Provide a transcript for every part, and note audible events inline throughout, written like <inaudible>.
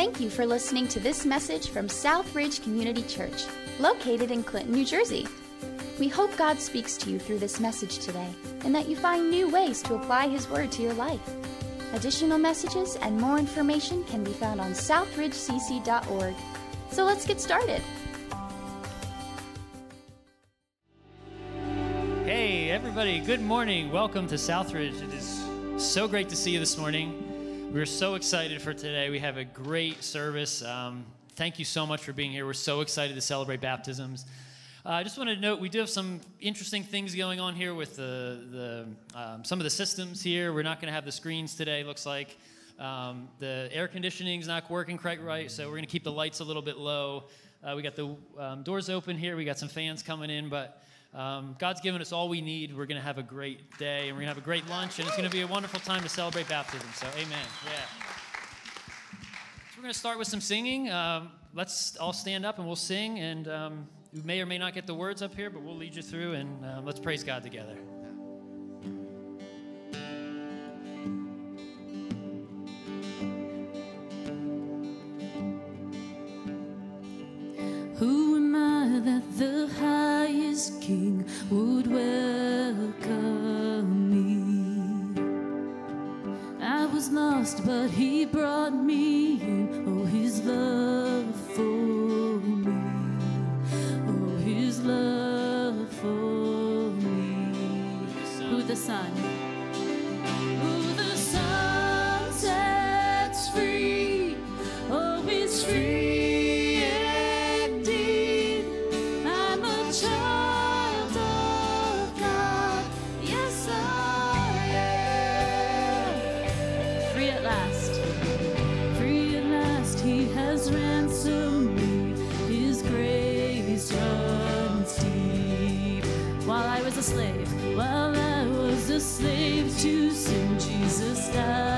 Thank you for listening to this message from Southridge Community Church, located in Clinton, New Jersey. We hope God speaks to you through this message today and that you find new ways to apply His Word to your life. Additional messages and more information can be found on southridgecc.org. So let's get started. Hey, everybody, good morning. Welcome to Southridge. It is so great to see you this morning. We're so excited for today. We have a great service. Um, thank you so much for being here. We're so excited to celebrate baptisms. Uh, I just wanted to note we do have some interesting things going on here with the, the um, some of the systems here. We're not going to have the screens today. Looks like um, the air conditioning is not working quite right, so we're going to keep the lights a little bit low. Uh, we got the um, doors open here. We got some fans coming in, but um, God's given us all we need. We're going to have a great day, and we're going to have a great lunch, and it's going to be a wonderful time to celebrate baptism. So, amen. Yeah. So, we're going to start with some singing. Um, let's all stand up and we'll sing. And um, we may or may not get the words up here, but we'll lead you through, and uh, let's praise God together. That the highest king would welcome me? I was lost, but he brought me in. Oh, his love for me. Oh, his love for me. Who the Son? Was a slave to sin, Jesus died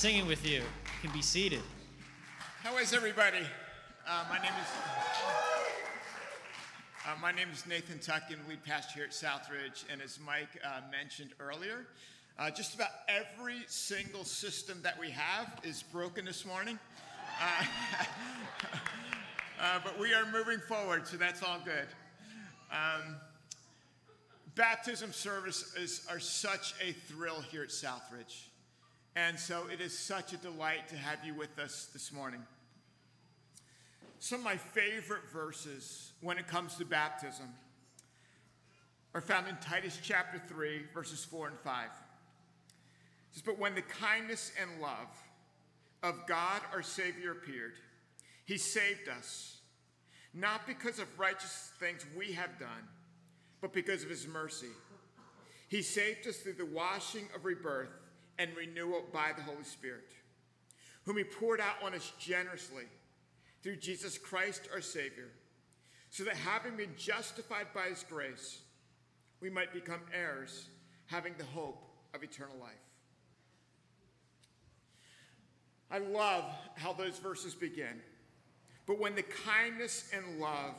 singing with you. You can be seated. How is everybody? Uh, my name is uh, my name is Nathan Tuckin, lead pastor here at Southridge, and as Mike uh, mentioned earlier, uh, just about every single system that we have is broken this morning. Uh, <laughs> uh, but we are moving forward, so that's all good. Um, baptism services are such a thrill here at Southridge. And so it is such a delight to have you with us this morning. Some of my favorite verses when it comes to baptism are found in Titus chapter 3, verses 4 and 5. It says, But when the kindness and love of God our Savior appeared, he saved us, not because of righteous things we have done, but because of his mercy. He saved us through the washing of rebirth and renewal by the Holy Spirit, whom he poured out on us generously through Jesus Christ our Savior, so that having been justified by his grace, we might become heirs, having the hope of eternal life. I love how those verses begin. But when the kindness and love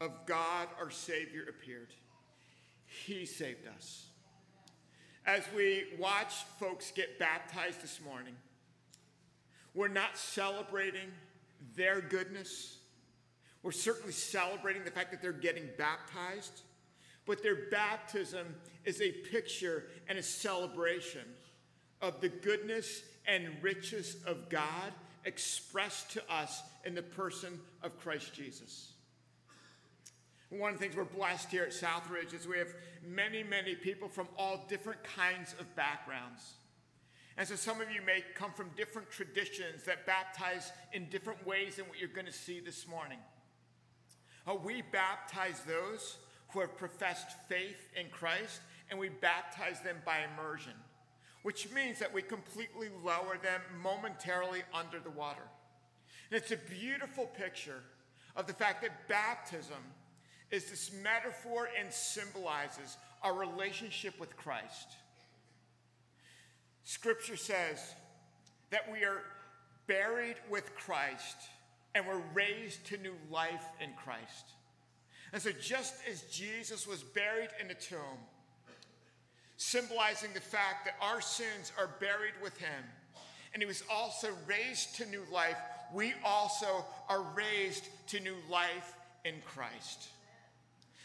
of God our Savior appeared, he saved us. As we watch folks get baptized this morning, we're not celebrating their goodness. We're certainly celebrating the fact that they're getting baptized, but their baptism is a picture and a celebration of the goodness and riches of God expressed to us in the person of Christ Jesus. One of the things we're blessed here at Southridge is we have many, many people from all different kinds of backgrounds. And so some of you may come from different traditions that baptize in different ways than what you're going to see this morning. Uh, we baptize those who have professed faith in Christ, and we baptize them by immersion, which means that we completely lower them momentarily under the water. And it's a beautiful picture of the fact that baptism is this metaphor and symbolizes our relationship with Christ. Scripture says that we are buried with Christ and we're raised to new life in Christ. And so, just as Jesus was buried in a tomb, symbolizing the fact that our sins are buried with him, and he was also raised to new life, we also are raised to new life in Christ.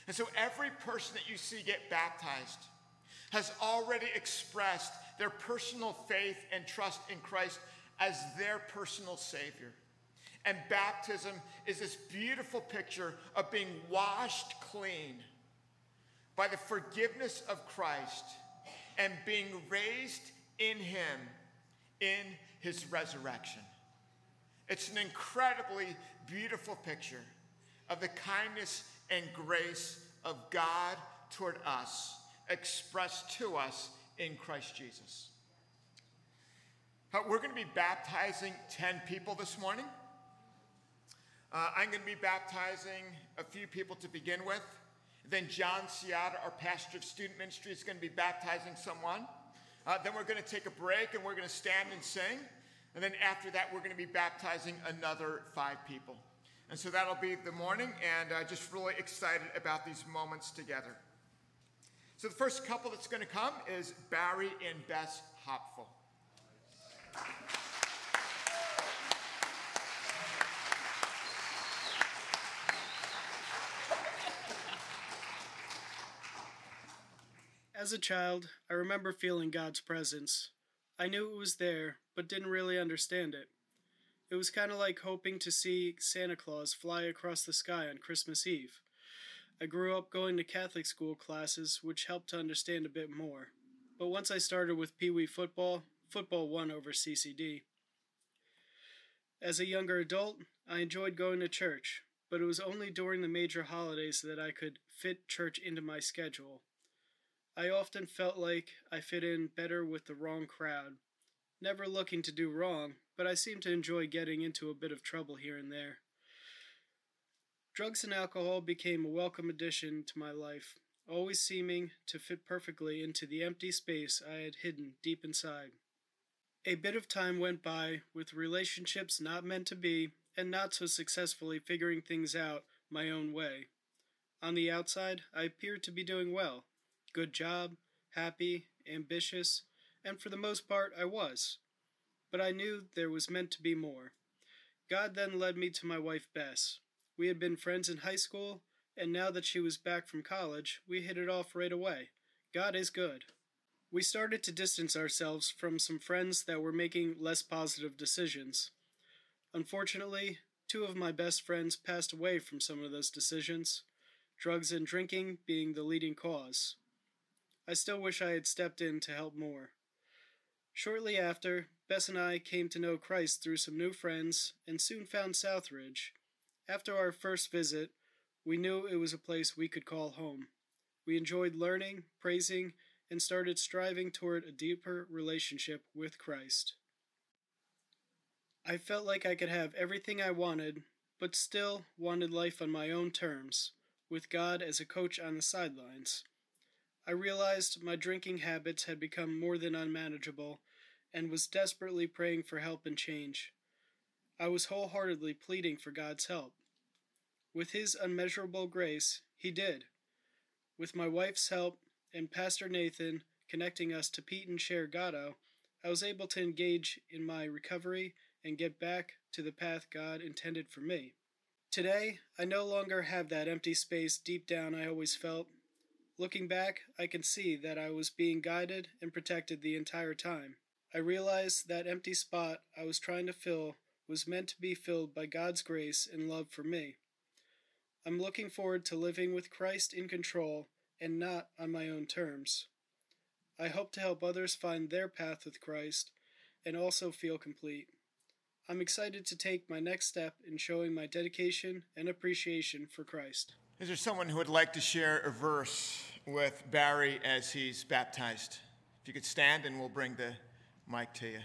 And so every person that you see get baptized has already expressed their personal faith and trust in Christ as their personal Savior. And baptism is this beautiful picture of being washed clean by the forgiveness of Christ and being raised in Him in His resurrection. It's an incredibly beautiful picture of the kindness and grace of God toward us, expressed to us in Christ Jesus. Uh, we're going to be baptizing 10 people this morning. Uh, I'm going to be baptizing a few people to begin with. Then John Ciata, our pastor of student ministry, is going to be baptizing someone. Uh, then we're going to take a break and we're going to stand and sing. And then after that, we're going to be baptizing another five people. And so that'll be the morning, and uh, just really excited about these moments together. So the first couple that's going to come is Barry and Bess Hopful. As a child, I remember feeling God's presence. I knew it was there, but didn't really understand it. It was kind of like hoping to see Santa Claus fly across the sky on Christmas Eve. I grew up going to Catholic school classes, which helped to understand a bit more. But once I started with Pee Wee football, football won over CCD. As a younger adult, I enjoyed going to church, but it was only during the major holidays that I could fit church into my schedule. I often felt like I fit in better with the wrong crowd, never looking to do wrong, but I seem to enjoy getting into a bit of trouble here and there. Drugs and alcohol became a welcome addition to my life, always seeming to fit perfectly into the empty space I had hidden deep inside. A bit of time went by with relationships not meant to be and not so successfully figuring things out my own way. On the outside, I appeared to be doing well. Good job, happy, ambitious, and for the most part, I was. But I knew there was meant to be more. God then led me to my wife, Bess. We had been friends in high school, and now that she was back from college, we hit it off right away. God is good. We started to distance ourselves from some friends that were making less positive decisions. Unfortunately, two of my best friends passed away from some of those decisions, drugs and drinking being the leading cause. I still wish I had stepped in to help more. Shortly after, Bess and I came to know Christ through some new friends and soon found Southridge. After our first visit, we knew it was a place we could call home. We enjoyed learning, praising, and started striving toward a deeper relationship with Christ. I felt like I could have everything I wanted, but still wanted life on my own terms, with God as a coach on the sidelines. I realized my drinking habits had become more than unmanageable and was desperately praying for help and change. I was wholeheartedly pleading for God's help. With His unmeasurable grace, He did. With my wife's help and Pastor Nathan connecting us to Pete and Cher Gatto, I was able to engage in my recovery and get back to the path God intended for me. Today, I no longer have that empty space deep down I always felt. Looking back, I can see that I was being guided and protected the entire time. I realized that empty spot I was trying to fill was meant to be filled by God's grace and love for me. I'm looking forward to living with Christ in control and not on my own terms. I hope to help others find their path with Christ and also feel complete. I'm excited to take my next step in showing my dedication and appreciation for Christ. Is there someone who would like to share a verse with Barry as he's baptized? If you could stand and we'll bring the mic to you.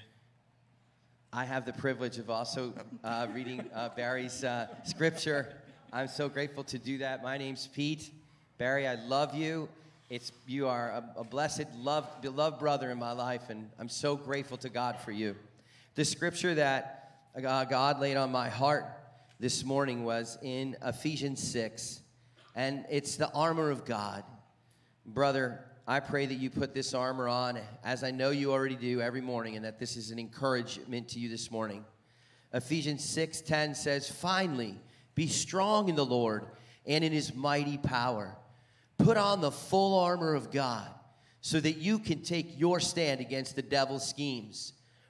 I have the privilege of also uh, reading uh, Barry's uh, scripture. I'm so grateful to do that. My name's Pete. Barry, I love you. It's, you are a, a blessed, loved, beloved brother in my life, and I'm so grateful to God for you. The scripture that uh, God laid on my heart this morning was in Ephesians 6, and it's the armor of God. Brother, I pray that you put this armor on, as I know you already do every morning, and that this is an encouragement to you this morning. Ephesians 6:10 says, "Finally, be strong in the Lord and in his mighty power. Put on the full armor of God, so that you can take your stand against the devil's schemes."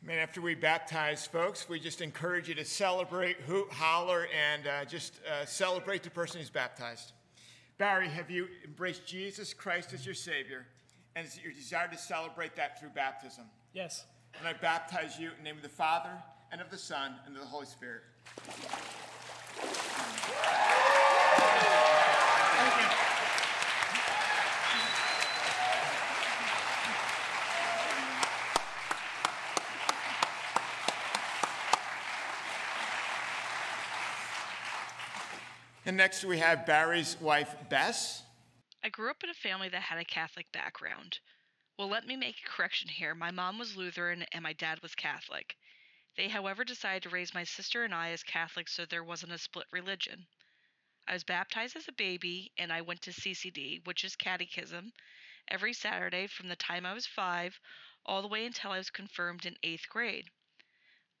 Man, after we baptize folks, we just encourage you to celebrate, hoot, holler, and uh, just uh, celebrate the person who's baptized. Barry, have you embraced Jesus Christ as your Savior? And is it your desire to celebrate that through baptism? Yes. And I baptize you in the name of the Father, and of the Son, and of the Holy Spirit. And next we have Barry's wife, Bess. I grew up in a family that had a Catholic background. Well, let me make a correction here. My mom was Lutheran and my dad was Catholic. They, however, decided to raise my sister and I as Catholics so there wasn't a split religion. I was baptized as a baby and I went to CCD, which is catechism, every Saturday from the time I was five all the way until I was confirmed in eighth grade.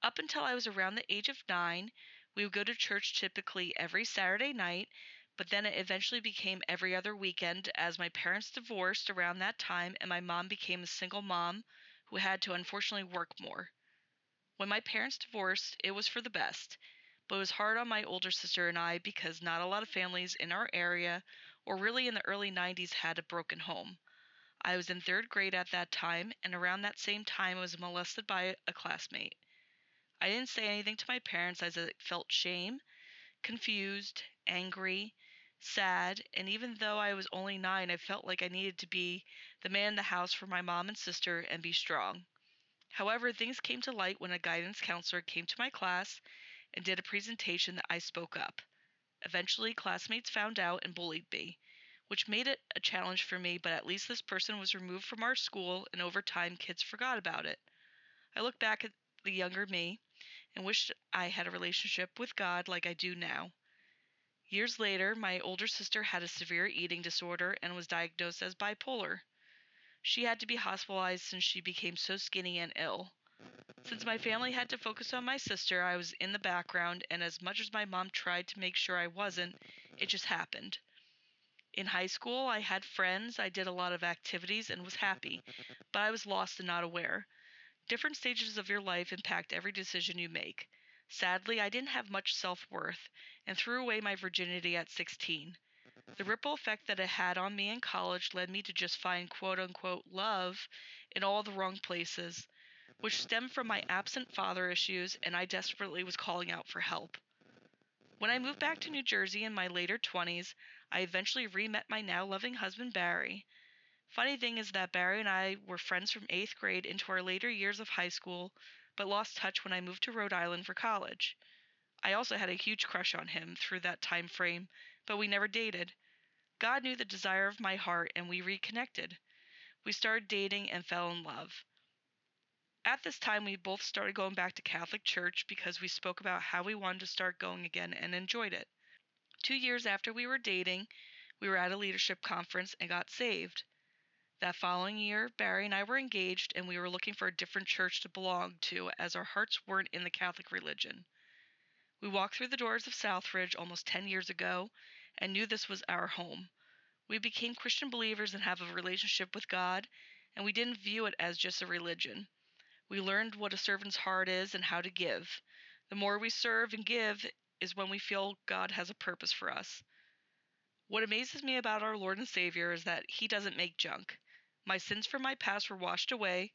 Up until I was around the age of nine, we would go to church typically every Saturday night, but then it eventually became every other weekend as my parents divorced around that time and my mom became a single mom who had to unfortunately work more. When my parents divorced, it was for the best, but it was hard on my older sister and I because not a lot of families in our area or really in the early 90s had a broken home. I was in third grade at that time, and around that same time, I was molested by a classmate. I didn't say anything to my parents as I felt shame, confused, angry, sad, and even though I was only nine, I felt like I needed to be the man in the house for my mom and sister and be strong. However, things came to light when a guidance counselor came to my class and did a presentation that I spoke up. Eventually, classmates found out and bullied me, which made it a challenge for me, but at least this person was removed from our school, and over time, kids forgot about it. I look back at the younger me and wished I had a relationship with God like I do now. Years later, my older sister had a severe eating disorder and was diagnosed as bipolar. She had to be hospitalized since she became so skinny and ill. Since my family had to focus on my sister, I was in the background, and as much as my mom tried to make sure I wasn't, it just happened. In high school, I had friends, I did a lot of activities, and was happy, but I was lost and not aware. Different stages of your life impact every decision you make. Sadly, I didn't have much self worth and threw away my virginity at 16. The ripple effect that it had on me in college led me to just find quote unquote love in all the wrong places, which stemmed from my absent father issues, and I desperately was calling out for help. When I moved back to New Jersey in my later 20s, I eventually re met my now loving husband Barry. Funny thing is that Barry and I were friends from eighth grade into our later years of high school, but lost touch when I moved to Rhode Island for college. I also had a huge crush on him through that time frame, but we never dated. God knew the desire of my heart and we reconnected. We started dating and fell in love. At this time, we both started going back to Catholic Church because we spoke about how we wanted to start going again and enjoyed it. Two years after we were dating, we were at a leadership conference and got saved. That following year, Barry and I were engaged and we were looking for a different church to belong to as our hearts weren't in the Catholic religion. We walked through the doors of Southridge almost 10 years ago and knew this was our home. We became Christian believers and have a relationship with God, and we didn't view it as just a religion. We learned what a servant's heart is and how to give. The more we serve and give is when we feel God has a purpose for us. What amazes me about our Lord and Savior is that He doesn't make junk. My sins from my past were washed away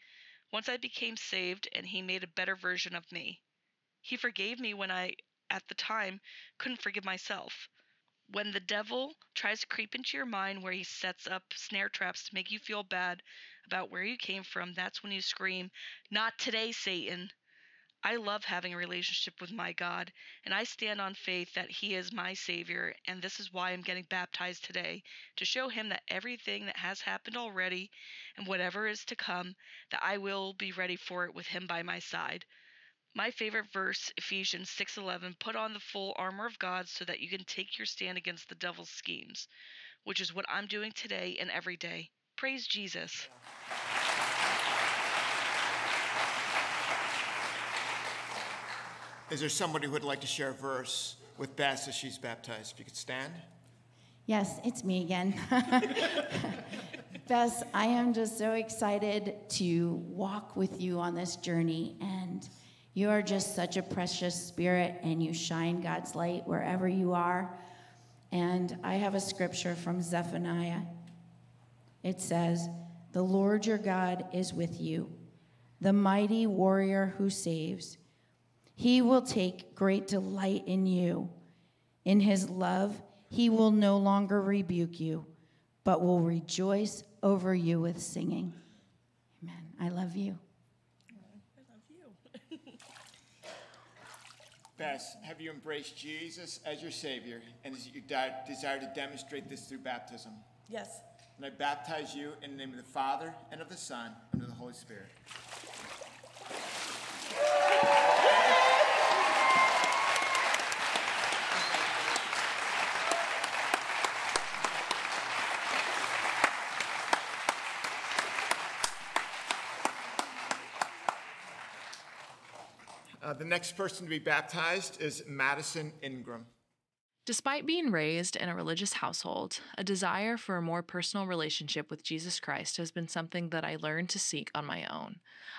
once I became saved, and He made a better version of me. He forgave me when I, at the time, couldn't forgive myself. When the devil tries to creep into your mind where he sets up snare traps to make you feel bad about where you came from, that's when you scream, Not today, Satan. I love having a relationship with my God, and I stand on faith that He is my Savior, and this is why I'm getting baptized today to show Him that everything that has happened already and whatever is to come, that I will be ready for it with Him by my side. My favorite verse, Ephesians 6:11, put on the full armor of God so that you can take your stand against the devil's schemes, which is what I'm doing today and every day. Praise Jesus. Is there somebody who would like to share a verse with Bess as she's baptized? If you could stand. Yes, it's me again. <laughs> Bess, I am just so excited to walk with you on this journey. And you are just such a precious spirit, and you shine God's light wherever you are. And I have a scripture from Zephaniah. It says, The Lord your God is with you, the mighty warrior who saves. He will take great delight in you. In his love, he will no longer rebuke you, but will rejoice over you with singing. Amen. I love you. I love you. Bess, have you embraced Jesus as your Savior and is it your desire to demonstrate this through baptism? Yes. And I baptize you in the name of the Father and of the Son and of the Holy Spirit. Uh, the next person to be baptized is Madison Ingram. Despite being raised in a religious household, a desire for a more personal relationship with Jesus Christ has been something that I learned to seek on my own.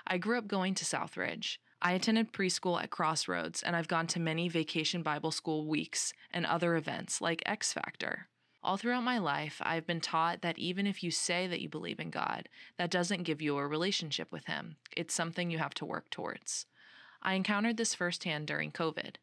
I grew up going to Southridge. I attended preschool at Crossroads, and I've gone to many vacation Bible school weeks and other events like X Factor. All throughout my life, I've been taught that even if you say that you believe in God, that doesn't give you a relationship with Him. It's something you have to work towards. I encountered this firsthand during COVID.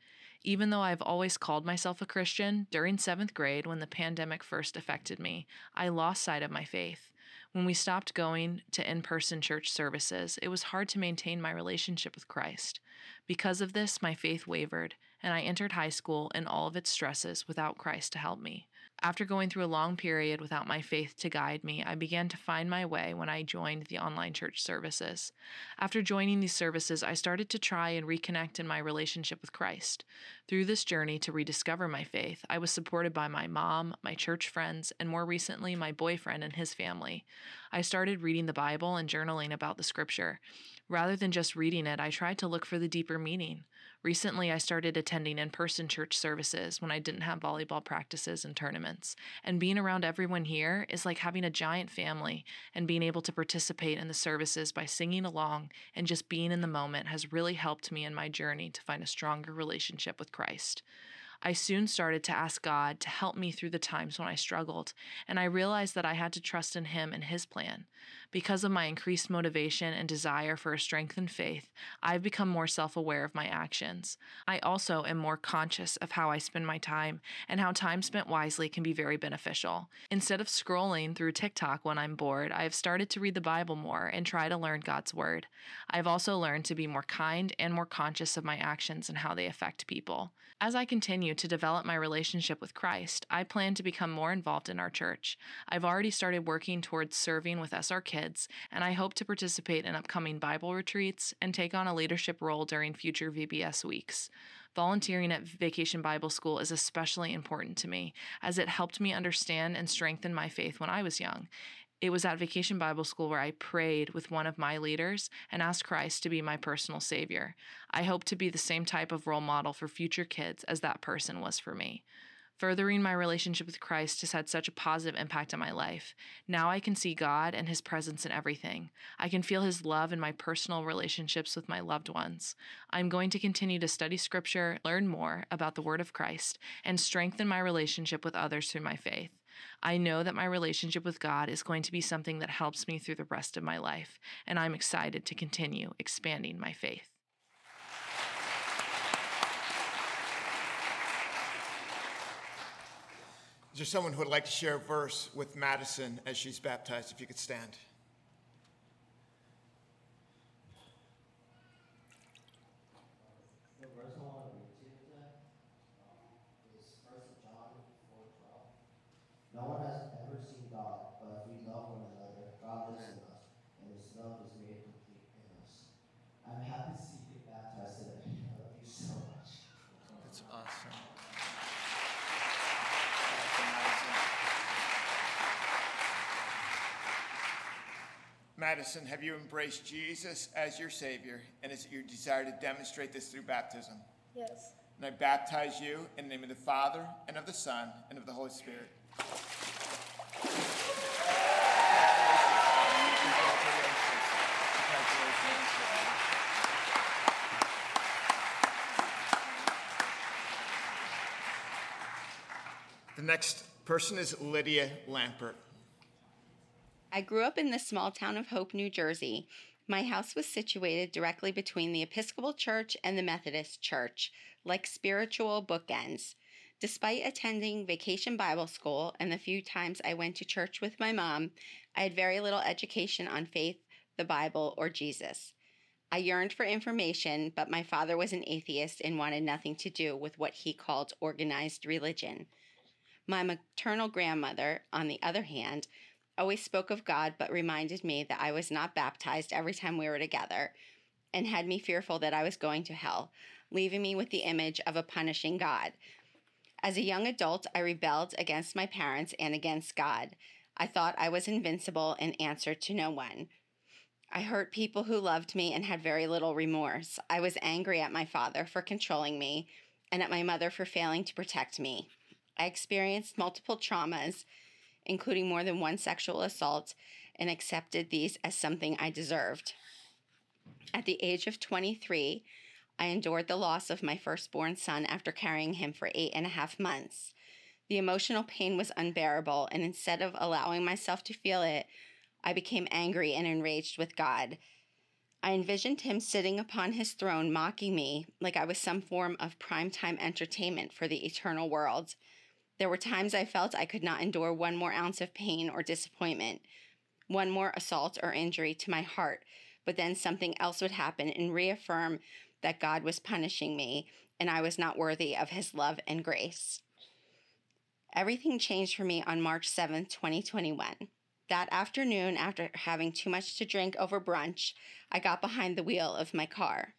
Even though I've always called myself a Christian, during seventh grade, when the pandemic first affected me, I lost sight of my faith. When we stopped going to in person church services, it was hard to maintain my relationship with Christ. Because of this, my faith wavered, and I entered high school in all of its stresses without Christ to help me. After going through a long period without my faith to guide me, I began to find my way when I joined the online church services. After joining these services, I started to try and reconnect in my relationship with Christ. Through this journey to rediscover my faith, I was supported by my mom, my church friends, and more recently, my boyfriend and his family. I started reading the Bible and journaling about the scripture. Rather than just reading it, I tried to look for the deeper meaning. Recently, I started attending in person church services when I didn't have volleyball practices and tournaments. And being around everyone here is like having a giant family, and being able to participate in the services by singing along and just being in the moment has really helped me in my journey to find a stronger relationship with Christ. I soon started to ask God to help me through the times when I struggled, and I realized that I had to trust in Him and His plan. Because of my increased motivation and desire for a strengthened faith, I've become more self aware of my actions. I also am more conscious of how I spend my time, and how time spent wisely can be very beneficial. Instead of scrolling through TikTok when I'm bored, I have started to read the Bible more and try to learn God's Word. I've also learned to be more kind and more conscious of my actions and how they affect people. As I continue to develop my relationship with Christ, I plan to become more involved in our church. I've already started working towards serving with SR Kids, and I hope to participate in upcoming Bible retreats and take on a leadership role during future VBS weeks. Volunteering at Vacation Bible School is especially important to me, as it helped me understand and strengthen my faith when I was young. It was at Vacation Bible School where I prayed with one of my leaders and asked Christ to be my personal Savior. I hope to be the same type of role model for future kids as that person was for me. Furthering my relationship with Christ has had such a positive impact on my life. Now I can see God and His presence in everything. I can feel His love in my personal relationships with my loved ones. I'm going to continue to study Scripture, learn more about the Word of Christ, and strengthen my relationship with others through my faith. I know that my relationship with God is going to be something that helps me through the rest of my life, and I'm excited to continue expanding my faith. Is there someone who would like to share a verse with Madison as she's baptized? If you could stand. No one has ever seen God, but if we love one another, God lives in us, and His love is made complete in us. I'm happy to see you get baptized today. I love you so much. That's awesome. Madison, have you embraced Jesus as your Savior, and is it your desire to demonstrate this through baptism? Yes. And I baptize you in the name of the Father, and of the Son, and of the Holy Spirit. The next person is Lydia Lampert. I grew up in the small town of Hope, New Jersey. My house was situated directly between the Episcopal Church and the Methodist Church, like spiritual bookends. Despite attending vacation Bible school and the few times I went to church with my mom, I had very little education on faith, the Bible, or Jesus. I yearned for information, but my father was an atheist and wanted nothing to do with what he called organized religion. My maternal grandmother, on the other hand, always spoke of God but reminded me that I was not baptized every time we were together and had me fearful that I was going to hell, leaving me with the image of a punishing God. As a young adult, I rebelled against my parents and against God. I thought I was invincible and answered to no one. I hurt people who loved me and had very little remorse. I was angry at my father for controlling me and at my mother for failing to protect me. I experienced multiple traumas, including more than one sexual assault, and accepted these as something I deserved. At the age of 23, I endured the loss of my firstborn son after carrying him for eight and a half months. The emotional pain was unbearable, and instead of allowing myself to feel it, I became angry and enraged with God. I envisioned him sitting upon his throne mocking me like I was some form of primetime entertainment for the eternal world. There were times I felt I could not endure one more ounce of pain or disappointment, one more assault or injury to my heart, but then something else would happen and reaffirm that God was punishing me and I was not worthy of his love and grace. Everything changed for me on March 7th, 2021. That afternoon, after having too much to drink over brunch, I got behind the wheel of my car.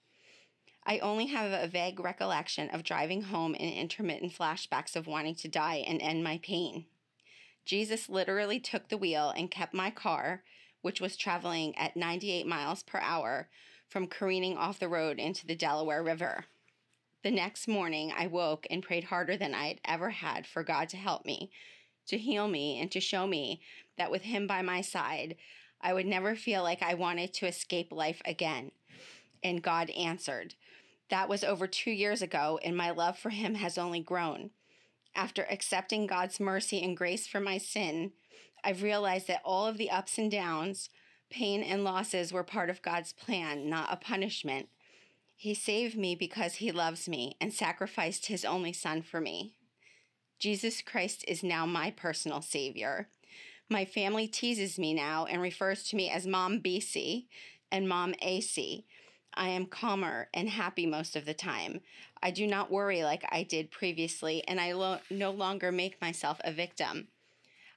I only have a vague recollection of driving home and intermittent flashbacks of wanting to die and end my pain. Jesus literally took the wheel and kept my car, which was traveling at 98 miles per hour, from careening off the road into the Delaware River. The next morning, I woke and prayed harder than I had ever had for God to help me, to heal me, and to show me that with Him by my side, I would never feel like I wanted to escape life again. And God answered. That was over two years ago, and my love for Him has only grown. After accepting God's mercy and grace for my sin, I've realized that all of the ups and downs, pain and losses were part of God's plan, not a punishment. He saved me because He loves me and sacrificed His only Son for me. Jesus Christ is now my personal Savior. My family teases me now and refers to me as Mom BC and Mom AC. I am calmer and happy most of the time. I do not worry like I did previously, and I lo- no longer make myself a victim.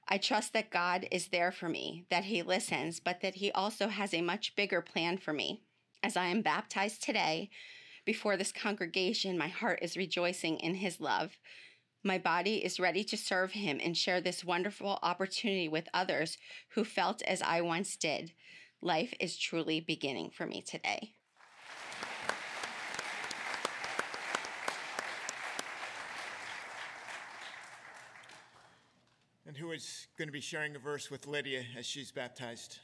I trust that God is there for me, that He listens, but that He also has a much bigger plan for me. As I am baptized today, before this congregation, my heart is rejoicing in His love. My body is ready to serve Him and share this wonderful opportunity with others who felt as I once did. Life is truly beginning for me today. And who is going to be sharing a verse with Lydia as she's baptized?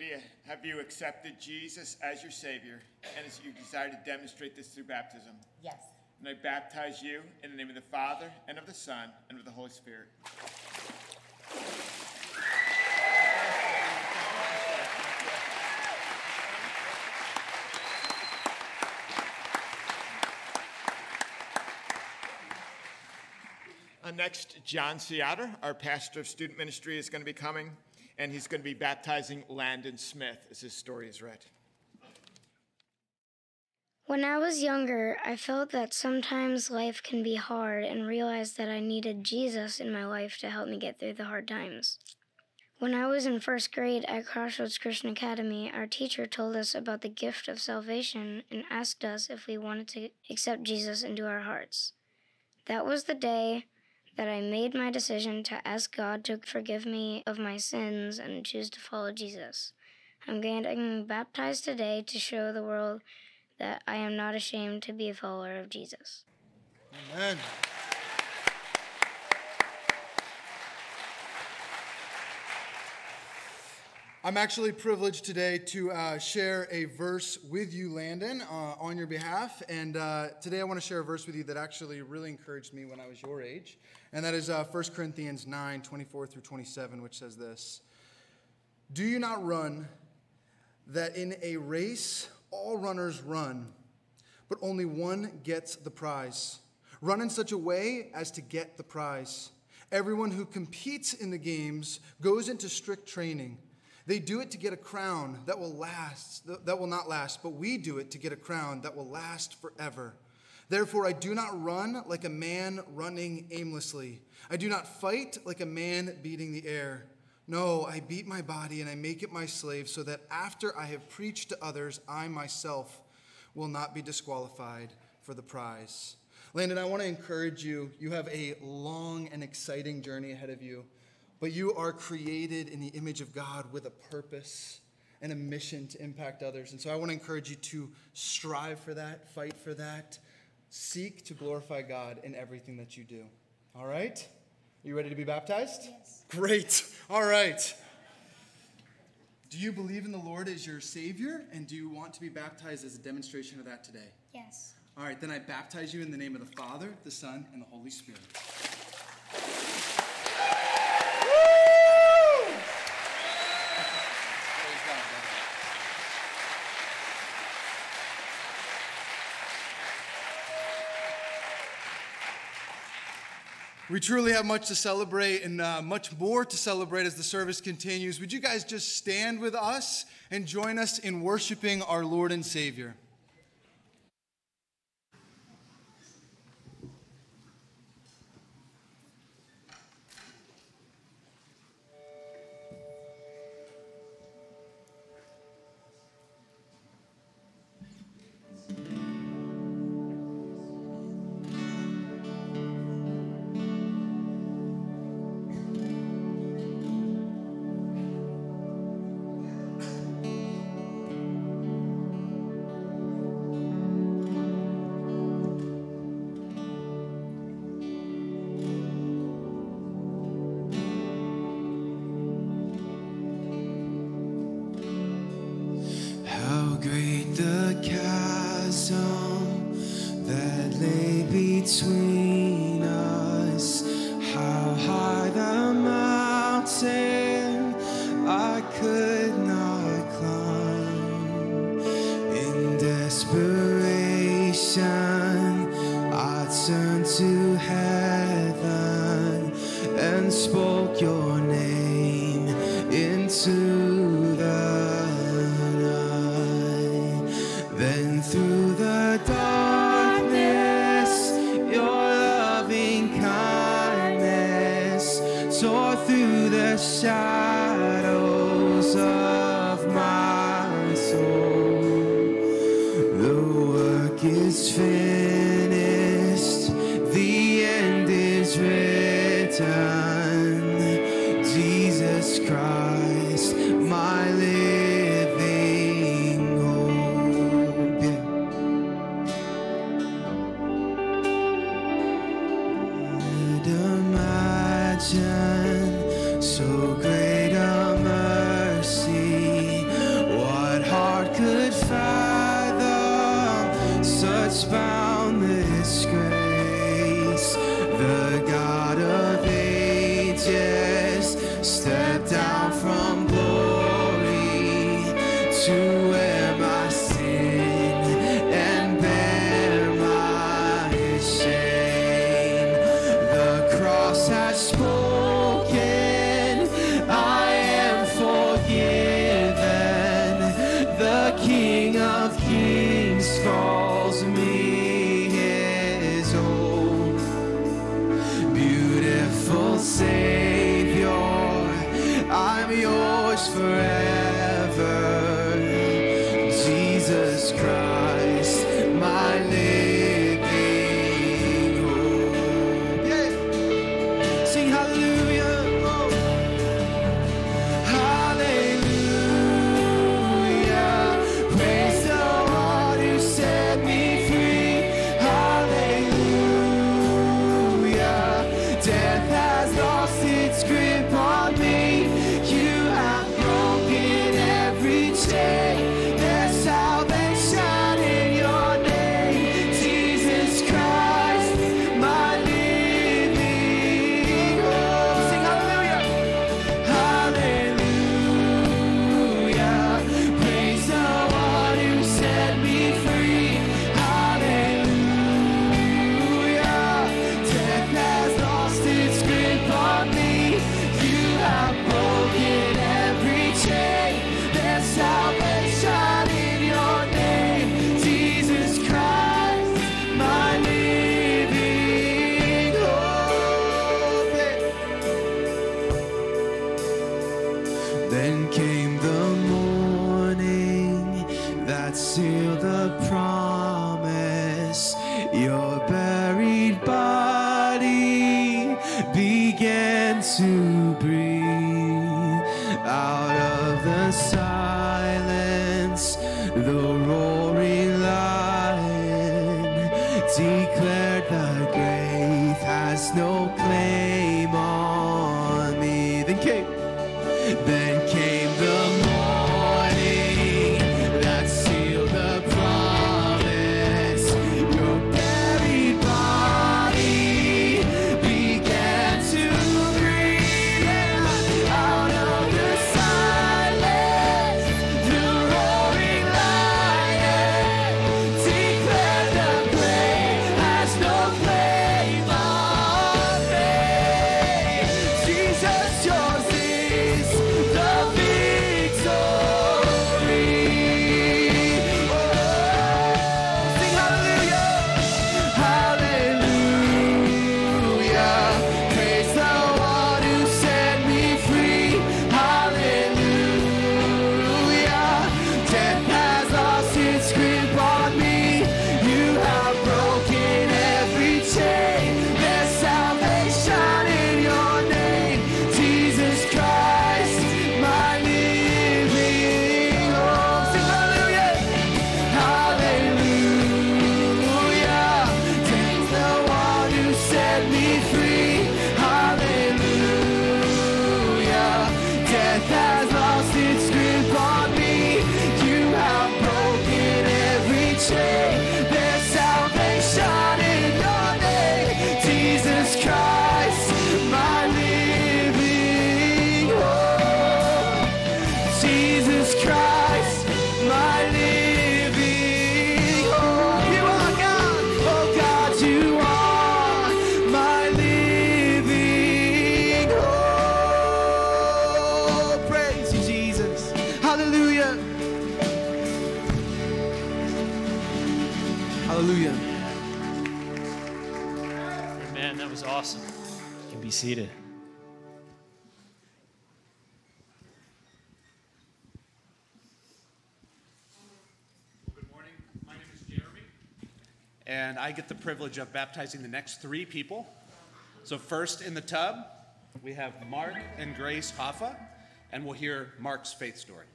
Lydia, have you accepted Jesus as your Savior and as you desire to demonstrate this through baptism? Yes. And I baptize you in the name of the Father, and of the Son, and of the Holy Spirit. Uh, next, John Seatter, our pastor of student ministry, is going to be coming, and he's going to be baptizing Landon Smith as his story is read. When I was younger, I felt that sometimes life can be hard and realized that I needed Jesus in my life to help me get through the hard times. When I was in first grade at Crossroads Christian Academy, our teacher told us about the gift of salvation and asked us if we wanted to accept Jesus into our hearts. That was the day that I made my decision to ask God to forgive me of my sins and choose to follow Jesus. I'm getting baptized today to show the world that I am not ashamed to be a follower of Jesus. Amen. I'm actually privileged today to uh, share a verse with you, Landon, uh, on your behalf. And uh, today I want to share a verse with you that actually really encouraged me when I was your age. And that is uh, 1 Corinthians 9 24 through 27, which says this Do you not run that in a race all runners run, but only one gets the prize? Run in such a way as to get the prize. Everyone who competes in the games goes into strict training. They do it to get a crown that will last, that will not last, but we do it to get a crown that will last forever. Therefore, I do not run like a man running aimlessly. I do not fight like a man beating the air. No, I beat my body and I make it my slave so that after I have preached to others, I myself will not be disqualified for the prize. Landon, I want to encourage you. You have a long and exciting journey ahead of you, but you are created in the image of God with a purpose and a mission to impact others. And so I want to encourage you to strive for that, fight for that, seek to glorify God in everything that you do. All right? Are you ready to be baptized? Yes. Great. All right. Do you believe in the Lord as your Savior? And do you want to be baptized as a demonstration of that today? Yes. All right, then I baptize you in the name of the Father, the Son, and the Holy Spirit. We truly have much to celebrate and uh, much more to celebrate as the service continues. Would you guys just stand with us and join us in worshiping our Lord and Savior? I get the privilege of baptizing the next three people. So, first in the tub, we have Mark and Grace Hoffa, and we'll hear Mark's faith story.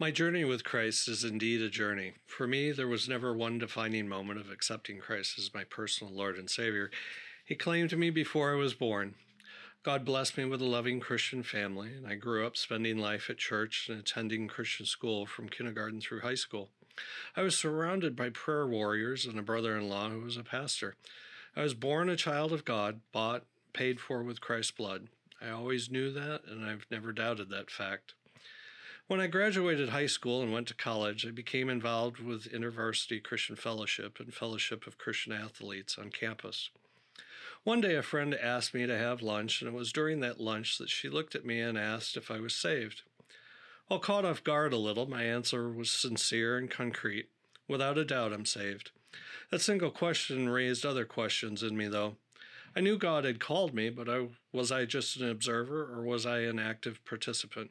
My journey with Christ is indeed a journey. For me, there was never one defining moment of accepting Christ as my personal Lord and Savior. He claimed me before I was born. God blessed me with a loving Christian family, and I grew up spending life at church and attending Christian school from kindergarten through high school. I was surrounded by prayer warriors and a brother in law who was a pastor. I was born a child of God, bought, paid for with Christ's blood. I always knew that, and I've never doubted that fact. When I graduated high school and went to college, I became involved with InterVarsity Christian Fellowship and Fellowship of Christian Athletes on campus. One day, a friend asked me to have lunch, and it was during that lunch that she looked at me and asked if I was saved. While caught off guard a little, my answer was sincere and concrete. Without a doubt, I'm saved. That single question raised other questions in me, though. I knew God had called me, but I, was I just an observer or was I an active participant?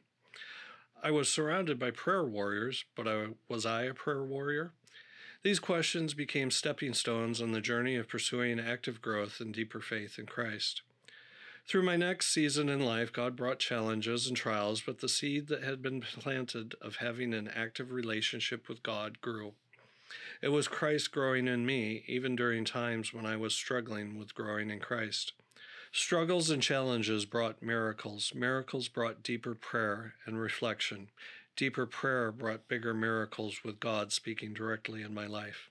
I was surrounded by prayer warriors, but I, was I a prayer warrior? These questions became stepping stones on the journey of pursuing active growth and deeper faith in Christ. Through my next season in life, God brought challenges and trials, but the seed that had been planted of having an active relationship with God grew. It was Christ growing in me, even during times when I was struggling with growing in Christ. Struggles and challenges brought miracles. Miracles brought deeper prayer and reflection. Deeper prayer brought bigger miracles with God speaking directly in my life.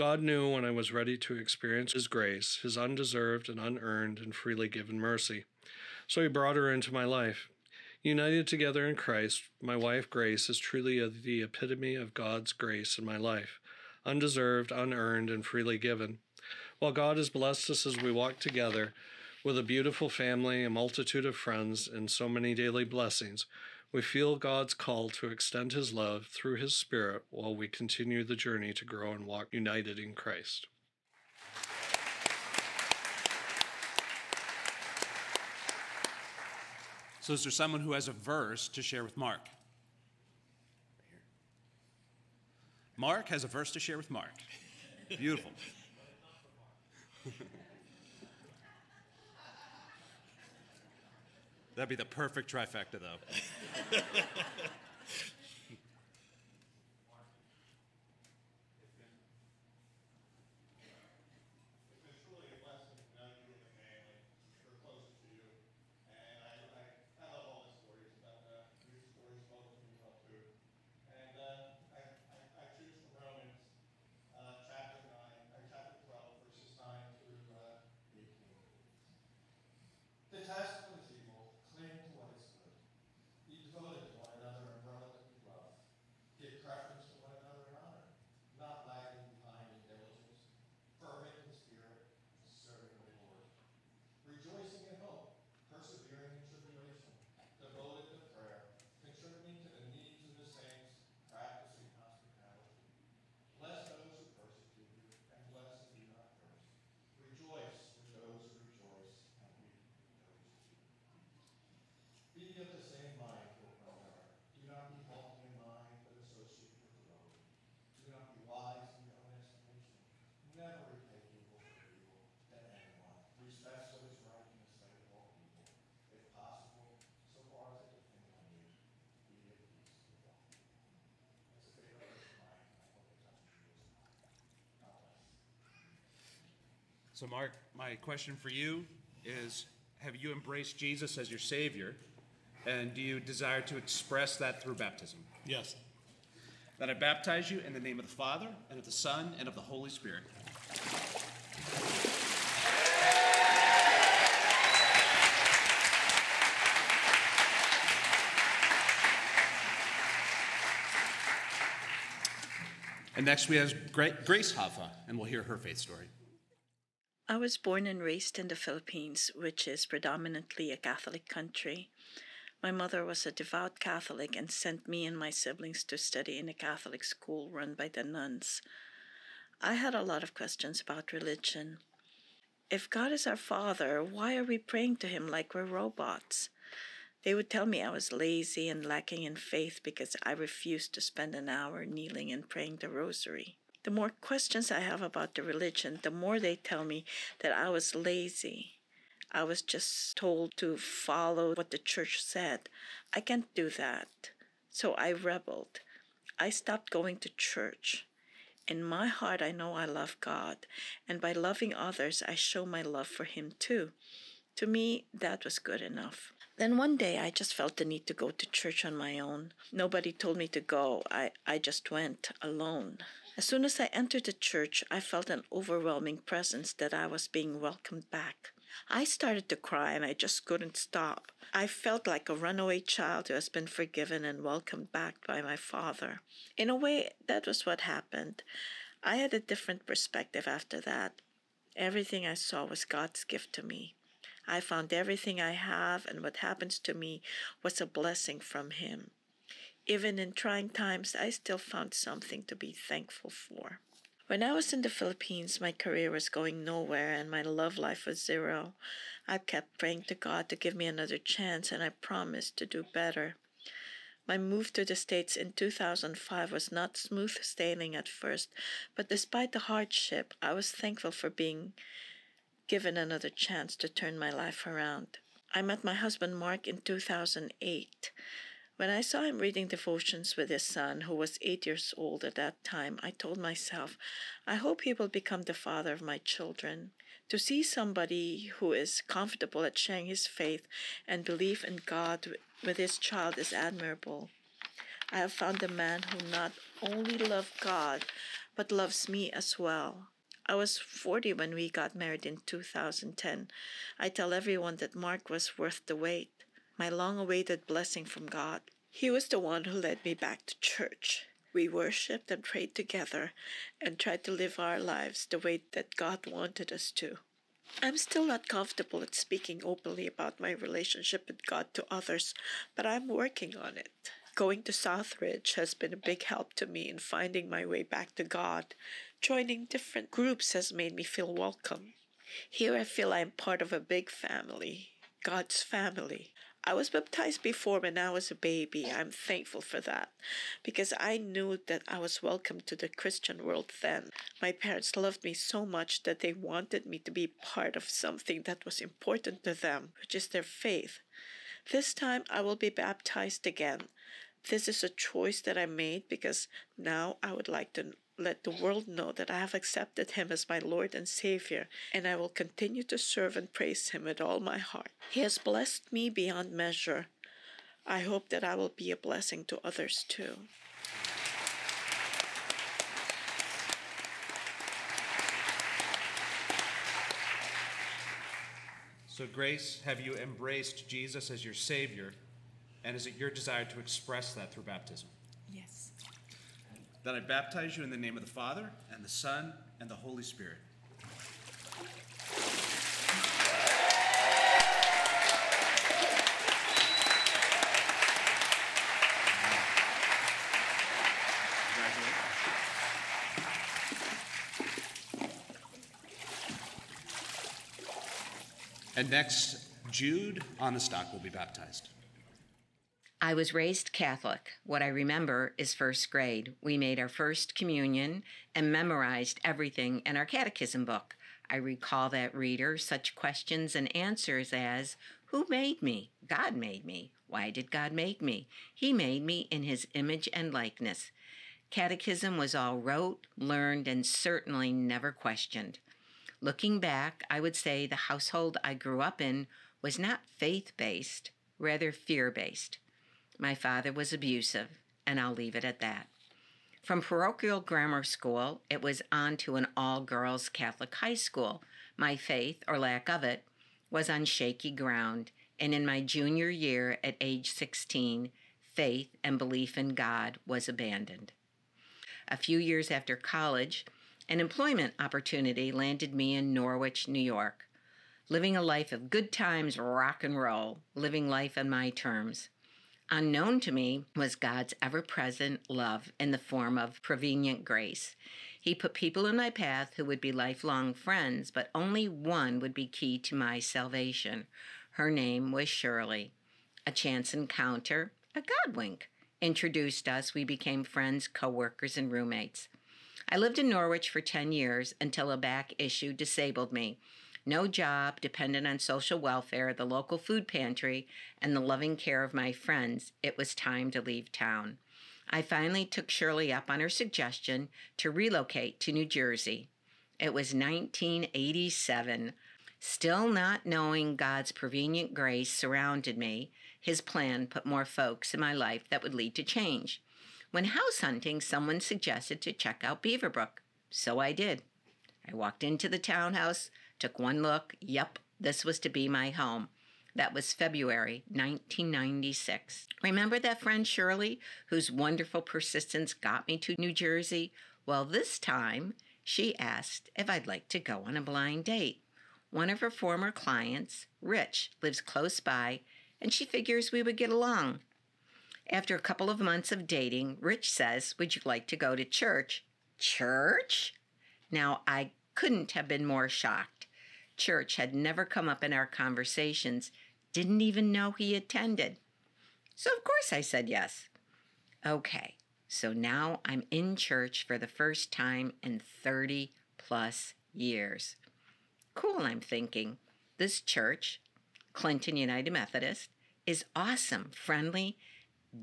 God knew when I was ready to experience His grace, His undeserved and unearned and freely given mercy. So He brought her into my life. United together in Christ, my wife Grace is truly the epitome of God's grace in my life, undeserved, unearned, and freely given. While God has blessed us as we walk together with a beautiful family, a multitude of friends, and so many daily blessings, we feel God's call to extend His love through His Spirit while we continue the journey to grow and walk united in Christ. So, is there someone who has a verse to share with Mark? Mark has a verse to share with Mark. Beautiful. That'd be the perfect trifecta, though. <laughs> Detest what is evil, cling to what is good. Be devoted to one another in brotherly love. Give preference to one another in honor, not lagging behind in diligence, fervent in spirit, serving the Lord. Rejoicing in hope, persevering in tribulation, devoted to prayer, contributing to the needs of the saints, practicing hospitality. Bless those who persecute you, and bless and do not curse. Rejoice with those who rejoice, and weep with those who weep. Be of the same mind toward one another. Do not be faulty in mind, but associate with the lowly. Do not be wise in your own estimation. Never repay evil for evil to anyone. Respect what is right in the sight of all people. If possible, so far as it depends on you, be at peace with all people. That's a favorite verse of mine, and I hope it touches you as well. God bless. So, Mark, my question for you is Have you embraced Jesus as your Savior? And do you desire to express that through baptism? Yes. Then I baptize you in the name of the Father, and of the Son, and of the Holy Spirit. And next we have Grace Hoffa, and we'll hear her faith story. I was born and raised in the Philippines, which is predominantly a Catholic country. My mother was a devout Catholic and sent me and my siblings to study in a Catholic school run by the nuns. I had a lot of questions about religion. If God is our Father, why are we praying to Him like we're robots? They would tell me I was lazy and lacking in faith because I refused to spend an hour kneeling and praying the rosary. The more questions I have about the religion, the more they tell me that I was lazy. I was just told to follow what the church said. I can't do that. So I rebelled. I stopped going to church. In my heart, I know I love God, and by loving others, I show my love for Him too. To me, that was good enough. Then one day, I just felt the need to go to church on my own. Nobody told me to go, I, I just went alone. As soon as I entered the church, I felt an overwhelming presence that I was being welcomed back. I started to cry and I just couldn't stop. I felt like a runaway child who has been forgiven and welcomed back by my father. In a way, that was what happened. I had a different perspective after that. Everything I saw was God's gift to me. I found everything I have and what happens to me was a blessing from Him. Even in trying times, I still found something to be thankful for. When I was in the Philippines, my career was going nowhere and my love life was zero. I kept praying to God to give me another chance and I promised to do better. My move to the States in 2005 was not smooth sailing at first, but despite the hardship, I was thankful for being given another chance to turn my life around. I met my husband Mark in 2008. When I saw him reading devotions with his son, who was eight years old at that time, I told myself, I hope he will become the father of my children. To see somebody who is comfortable at sharing his faith and belief in God with his child is admirable. I have found a man who not only loves God, but loves me as well. I was 40 when we got married in 2010. I tell everyone that Mark was worth the wait my long awaited blessing from God. He was the one who led me back to church. We worshiped and prayed together and tried to live our lives the way that God wanted us to. I'm still not comfortable at speaking openly about my relationship with God to others, but I'm working on it. Going to Southridge has been a big help to me in finding my way back to God. Joining different groups has made me feel welcome. Here I feel I'm part of a big family, God's family. I was baptized before when I was a baby. I'm thankful for that because I knew that I was welcome to the Christian world then. My parents loved me so much that they wanted me to be part of something that was important to them, which is their faith. This time I will be baptized again. This is a choice that I made because now I would like to let the world know that I have accepted him as my Lord and Savior, and I will continue to serve and praise him with all my heart. He has blessed me beyond measure. I hope that I will be a blessing to others too. So, Grace, have you embraced Jesus as your Savior? And is it your desire to express that through baptism? Then I baptize you in the name of the Father, and the Son, and the Holy Spirit. And next, Jude Honestock will be baptized. I was raised Catholic. What I remember is first grade. We made our first communion and memorized everything in our catechism book. I recall that reader such questions and answers as Who made me? God made me. Why did God make me? He made me in his image and likeness. Catechism was all rote, learned, and certainly never questioned. Looking back, I would say the household I grew up in was not faith based, rather fear based. My father was abusive, and I'll leave it at that. From parochial grammar school, it was on to an all girls Catholic high school. My faith, or lack of it, was on shaky ground, and in my junior year at age 16, faith and belief in God was abandoned. A few years after college, an employment opportunity landed me in Norwich, New York. Living a life of good times, rock and roll, living life on my terms. Unknown to me was God's ever present love in the form of prevenient grace. He put people in my path who would be lifelong friends, but only one would be key to my salvation. Her name was Shirley. A chance encounter, a God wink, introduced us. We became friends, co workers, and roommates. I lived in Norwich for 10 years until a back issue disabled me. No job, dependent on social welfare, the local food pantry, and the loving care of my friends, it was time to leave town. I finally took Shirley up on her suggestion to relocate to New Jersey. It was 1987. Still not knowing God's prevenient grace surrounded me, his plan put more folks in my life that would lead to change. When house hunting, someone suggested to check out Beaverbrook. So I did. I walked into the townhouse, took one look. Yep, this was to be my home. That was February 1996. Remember that friend Shirley, whose wonderful persistence got me to New Jersey? Well, this time, she asked if I'd like to go on a blind date. One of her former clients, Rich, lives close by, and she figures we would get along. After a couple of months of dating, Rich says, Would you like to go to church? Church? Now, I couldn't have been more shocked. Church had never come up in our conversations, didn't even know he attended. So, of course, I said yes. Okay, so now I'm in church for the first time in 30 plus years. Cool, I'm thinking. This church, Clinton United Methodist, is awesome, friendly,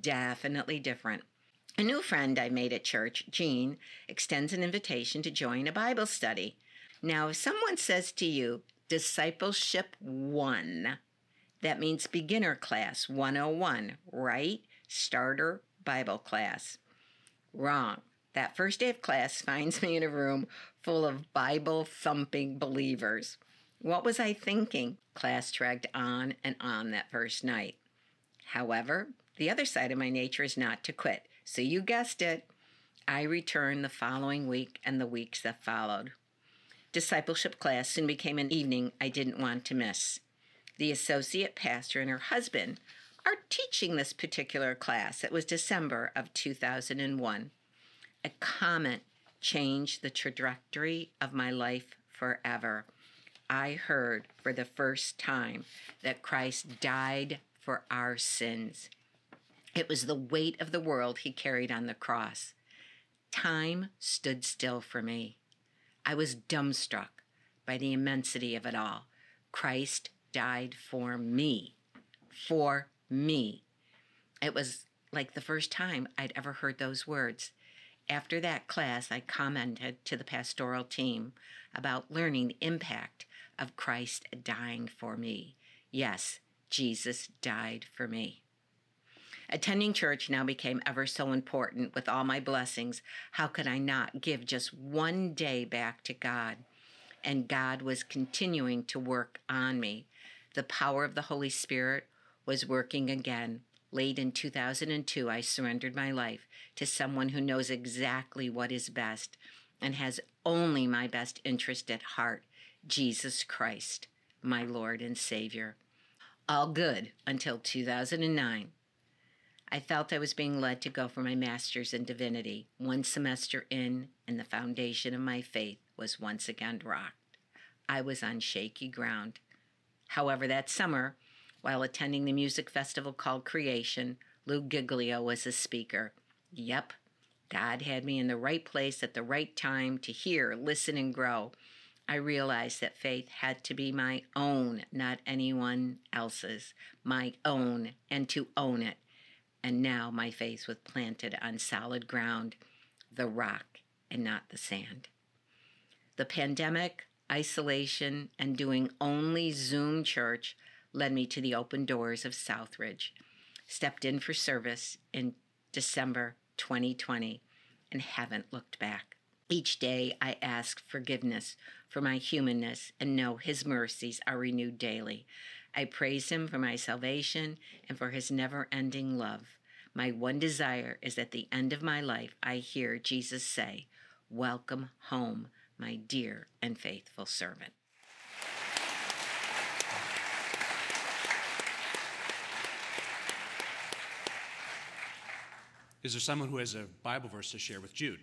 definitely different. A new friend I made at church, Jean, extends an invitation to join a Bible study. Now, if someone says to you, Discipleship 1, that means beginner class 101, right? Starter Bible class. Wrong. That first day of class <laughs> finds me in a room full of Bible thumping believers. What was I thinking? Class dragged on and on that first night. However, the other side of my nature is not to quit. So you guessed it. I returned the following week and the weeks that followed. Discipleship class soon became an evening I didn't want to miss. The associate pastor and her husband are teaching this particular class. It was December of 2001. A comment changed the trajectory of my life forever. I heard for the first time that Christ died for our sins. It was the weight of the world he carried on the cross. Time stood still for me. I was dumbstruck by the immensity of it all. Christ died for me. For me. It was like the first time I'd ever heard those words. After that class, I commented to the pastoral team about learning the impact of Christ dying for me. Yes, Jesus died for me. Attending church now became ever so important with all my blessings. How could I not give just one day back to God? And God was continuing to work on me. The power of the Holy Spirit was working again. Late in 2002, I surrendered my life to someone who knows exactly what is best and has only my best interest at heart Jesus Christ, my Lord and Savior. All good until 2009. I felt I was being led to go for my master's in divinity. One semester in, and the foundation of my faith was once again rocked. I was on shaky ground. However, that summer, while attending the music festival called Creation, Lou Giglio was a speaker. Yep, God had me in the right place at the right time to hear, listen, and grow. I realized that faith had to be my own, not anyone else's, my own, and to own it and now my face was planted on solid ground, the rock and not the sand. The pandemic, isolation, and doing only Zoom church led me to the open doors of Southridge. Stepped in for service in December 2020 and haven't looked back. Each day I ask forgiveness for my humanness and know His mercies are renewed daily. I praise Him for my salvation and for His never ending love. My one desire is at the end of my life, I hear Jesus say, Welcome home, my dear and faithful servant. Is there someone who has a Bible verse to share with Jude?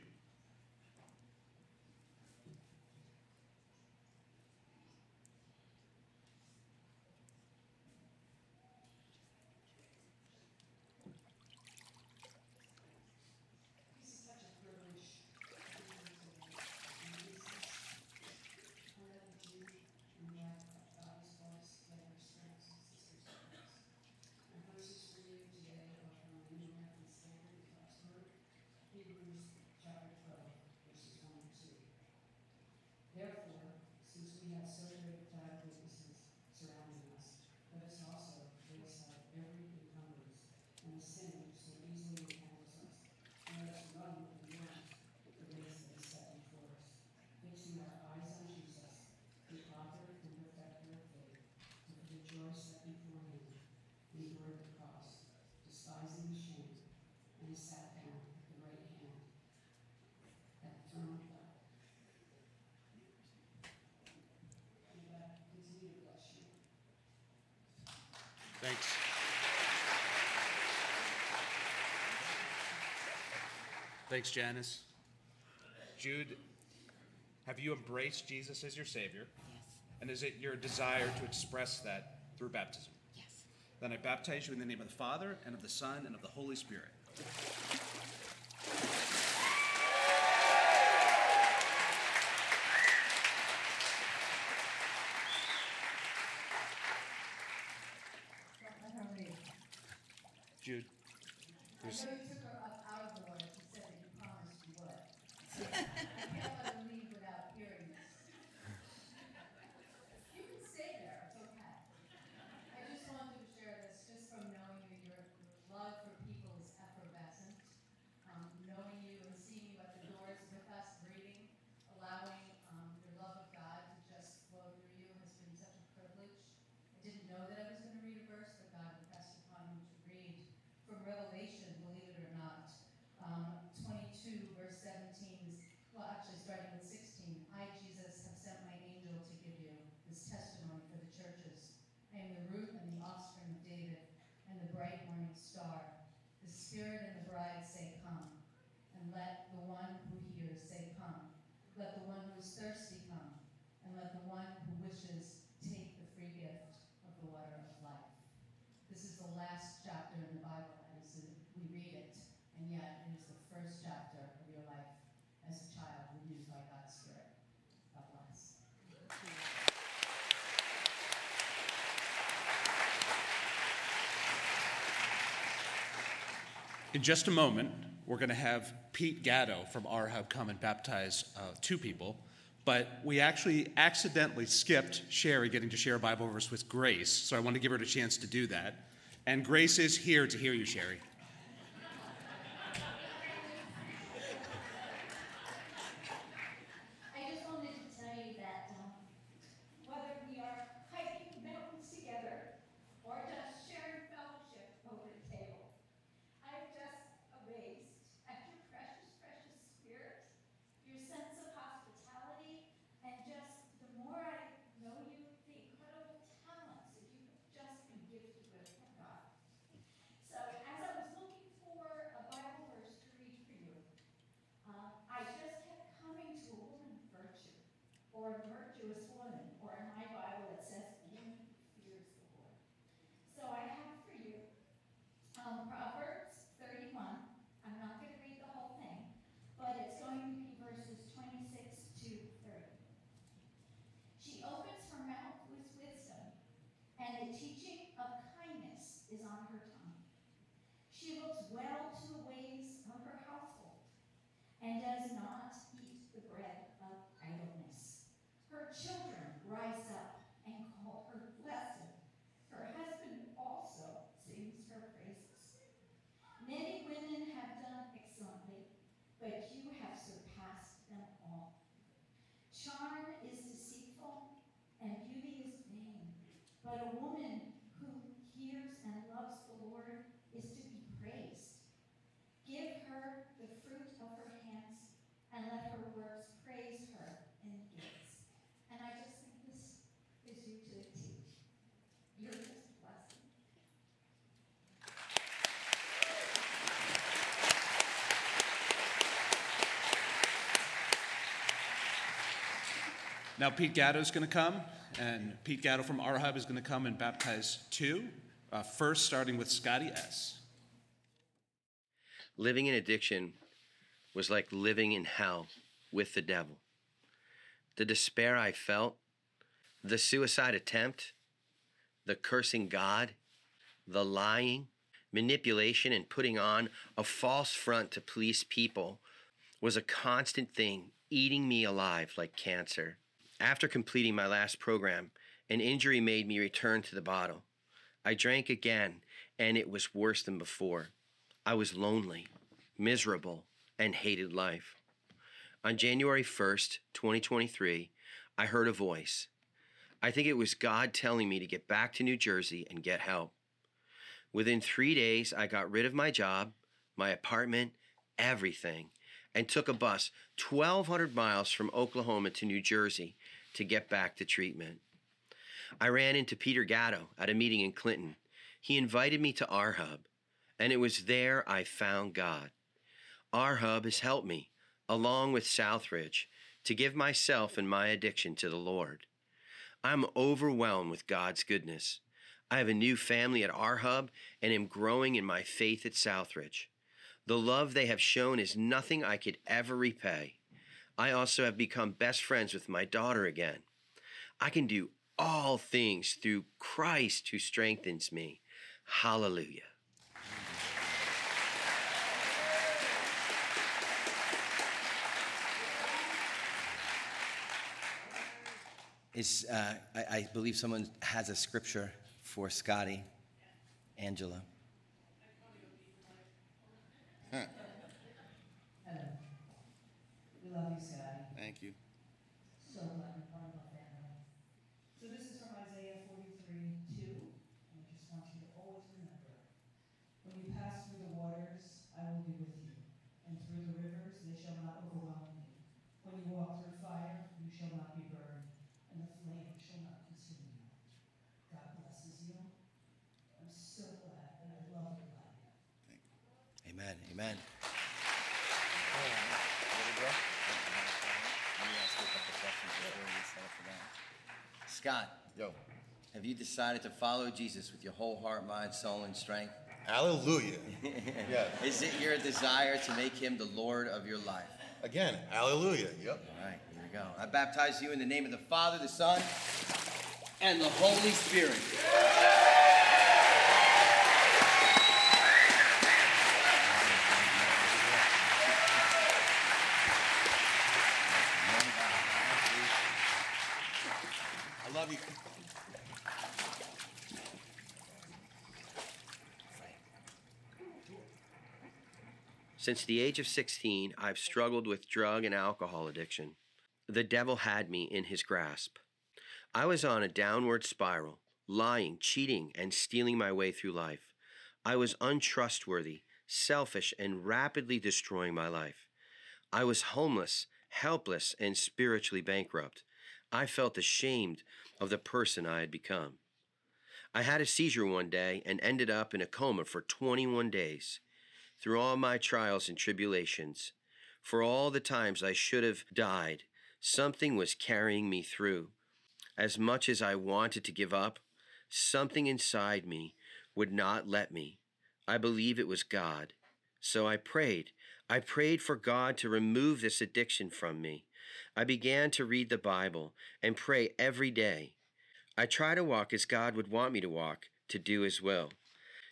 Hebrews chapter Thanks, Janice. Jude, have you embraced Jesus as your Savior? Yes. And is it your desire to express that through baptism? Yes. Then I baptize you in the name of the Father, and of the Son, and of the Holy Spirit. Jude, there's, know you took her up out of the water. She said that you promised you would. I can't let her leave without hearing this. You can stay there. It's okay. I just wanted to share this, just from knowing you, your your love for people is effervescent. Um, knowing you and seeing you at the doors with us, reading, allowing um, your love of God to just flow through you has been such a privilege. I didn't know that I was going to read a verse, but God impressed upon me to read from Revelation, believe it or not. Um, 22, verse 17, is, well, actually, starting with 16. I, Jesus, have sent my angel to give you this testimony for the churches. I am the root and the offspring of David and the bright morning star. The Spirit and the bride say, Come. And let the one who hears say, Come. Let the one who is thirsty come. And let the one who wishes take the free gift of the water of life. This is the last chapter in the Bible as we read it, and yet it is the first chapter of your life as a child renewed by God's Spirit. God bless. In just a moment, we're going to have Pete Gatto from our hub come and baptize uh, two people. But we actually accidentally skipped Sherry getting to share a Bible verse with Grace, so I want to give her a chance to do that. And Grace is here to hear you, Sherry. Now, Pete Gatto is going to come, and Pete Gatto from our hub is going to come and baptize two. Uh, first, starting with Scotty S. Living in addiction was like living in hell with the devil. The despair I felt, the suicide attempt, the cursing God, the lying, manipulation, and putting on a false front to please people was a constant thing eating me alive like cancer. After completing my last program, an injury made me return to the bottle. I drank again, and it was worse than before. I was lonely, miserable, and hated life. On January 1st, 2023, I heard a voice. I think it was God telling me to get back to New Jersey and get help. Within three days, I got rid of my job, my apartment, everything, and took a bus 1,200 miles from Oklahoma to New Jersey to get back to treatment. I ran into Peter Gatto at a meeting in Clinton. He invited me to our hub, and it was there I found God. Our hub has helped me, along with Southridge, to give myself and my addiction to the Lord. I'm overwhelmed with God's goodness. I have a new family at our hub and am growing in my faith at Southridge. The love they have shown is nothing I could ever repay. I also have become best friends with my daughter again. I can do all things through Christ who strengthens me. Hallelujah. Is, uh, I, I believe someone has a scripture for Scotty. Angela. Hello. Love you, Scotty. Thank you. So glad you're part of our family. So this is from Isaiah 43, 2. And I just want you to always remember when you pass through the waters, I will be with you. And through the rivers, they shall not overwhelm you. When you walk through fire, you shall not be burned, and the flame shall not consume you. God blesses you. I'm so glad, and I love your life. Amen. Amen. Scott. Yo. Have you decided to follow Jesus with your whole heart, mind, soul, and strength? Hallelujah. <laughs> Yeah. Is it your desire to make him the Lord of your life? Again, hallelujah. Yep. All right, here we go. I baptize you in the name of the Father, the Son, and the Holy Spirit. I love you. Since the age of 16, I've struggled with drug and alcohol addiction. The devil had me in his grasp. I was on a downward spiral, lying, cheating, and stealing my way through life. I was untrustworthy, selfish, and rapidly destroying my life. I was homeless, helpless, and spiritually bankrupt. I felt ashamed of the person I had become. I had a seizure one day and ended up in a coma for 21 days. Through all my trials and tribulations, for all the times I should have died, something was carrying me through. As much as I wanted to give up, something inside me would not let me. I believe it was God. So I prayed. I prayed for God to remove this addiction from me. I began to read the Bible and pray every day. I try to walk as God would want me to walk, to do His will.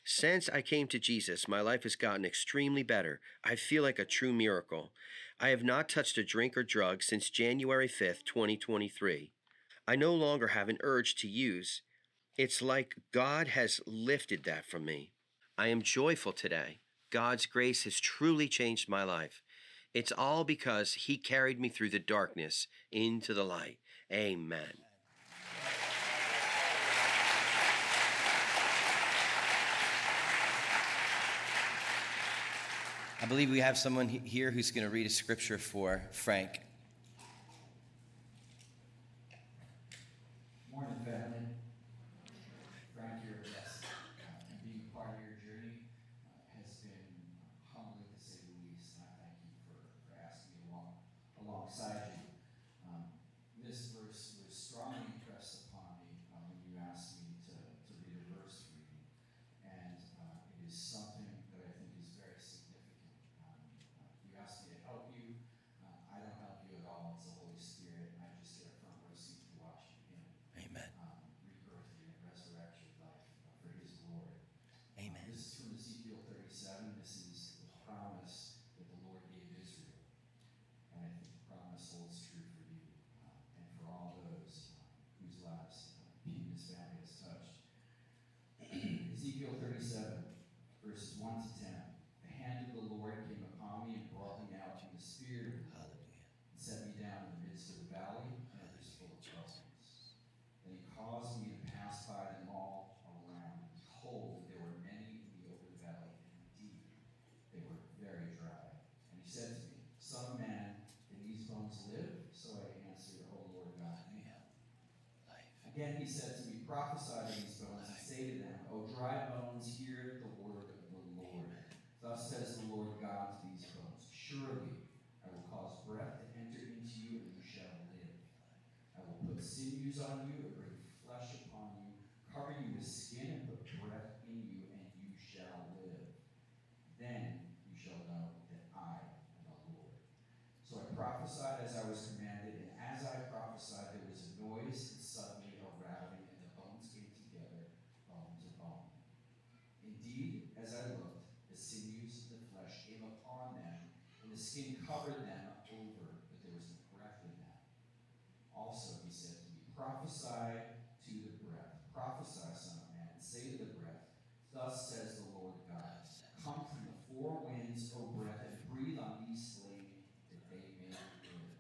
Since I came to Jesus, my life has gotten extremely better. I feel like a true miracle. I have not touched a drink or drug since January 5th, 2023. I no longer have an urge to use. It's like God has lifted that from me. I am joyful today. God's grace has truly changed my life. It's all because He carried me through the darkness into the light. Amen. I believe we have someone here who's going to read a scripture for Frank. Morning, family. Frank here, yes. Uh, being part of your journey uh, has been humbling to say the least, and I thank you for, for asking me along, alongside you. Um, this verse was strongly impressed upon me uh, when you asked me to, to read a verse for you, and uh, it is something that I think is very significant. Um, uh, you asked me to help you. Uh, I don't help you at all. It's the Holy Spirit, and I just get a front row seat to watch you in Amen. um, rebirth you and resurrect your life uh, for His glory. Amen. Uh, this is from Ezekiel 37. This is the promise that the Lord gave Israel, and I think the promise holds true for you uh, and for all those uh, whose lives uh, Pete and his family has touched. Ezekiel 37, verses 1 to 10. The hand of the Lord came upon me and brought me out in the spirit of the Lord, and set me down in the midst of the valley, and it was full of darkness. Then he caused me to pass by them all around. And behold, there were many in the open valley, and indeed they were very dry. And he said to me, Son of man, can these bones live? So I answered, O Lord God, you have Again he said to me, Prophesy to these bones, and say to them, O dry bones, hear the word of the Lord. Thus says the Lord God to these bones, Surely I will cause breath to enter into you, and you shall live. I will put sinews on you and bring flesh upon you, cover you with skin and put breath in you, and you shall live. Then you shall know that I am the Lord. So I prophesied as I was commanded, and as I prophesied, there was a noise, and suddenly a rattling, and the bones came together, bone to bone. Indeed, as I looked, the sinews of the flesh came upon them, and the skin covered them over, but there was no breath in them. Also, he said to me, Prophesy to the breath, prophesy, son of man, and say to the breath, Thus says the Lord God, Come from the four winds, O breath, and breathe on these slain, that they may live.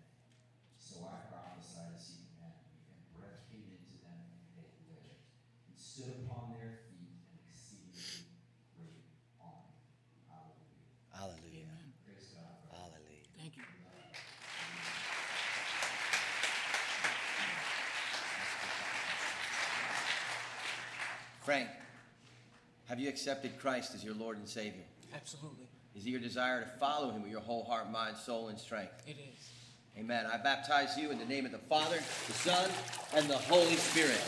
So I prophesied as he commanded me, and breath came into them, and they lived, and stood upon their feet, an exceedingly great army. Hallelujah. Hallelujah. Praise God. Hallelujah. Thank you. Frank, have you accepted Christ as your Lord and Savior? Absolutely. Is it your desire to follow him with your whole heart, mind, soul, and strength? It is. Amen. I baptize you in the name of the Father, the Son, and the Holy Spirit.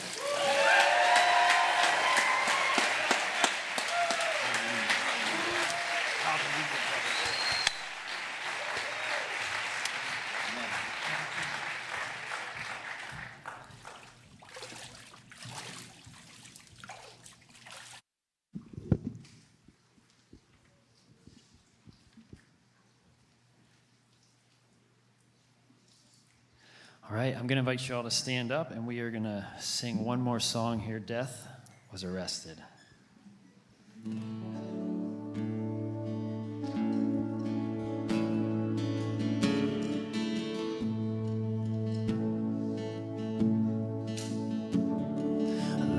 All right, I'm going to invite you all to stand up, and we are going to sing one more song here Death Was Arrested.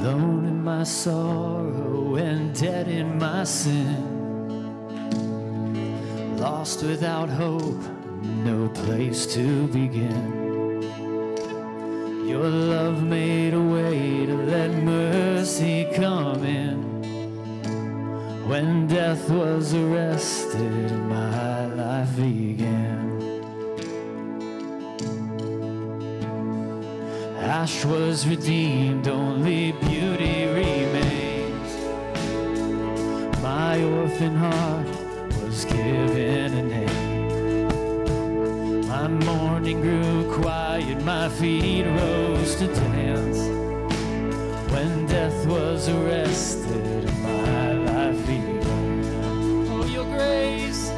Alone in my sorrow and dead in my sin. Lost without hope, no place to begin. Your love made a way to let mercy come in. When death was arrested, my life began. Ash was redeemed, only beauty remains. My orphan heart was given feet rose to dance. When death was arrested, my life began. Oh, your grace,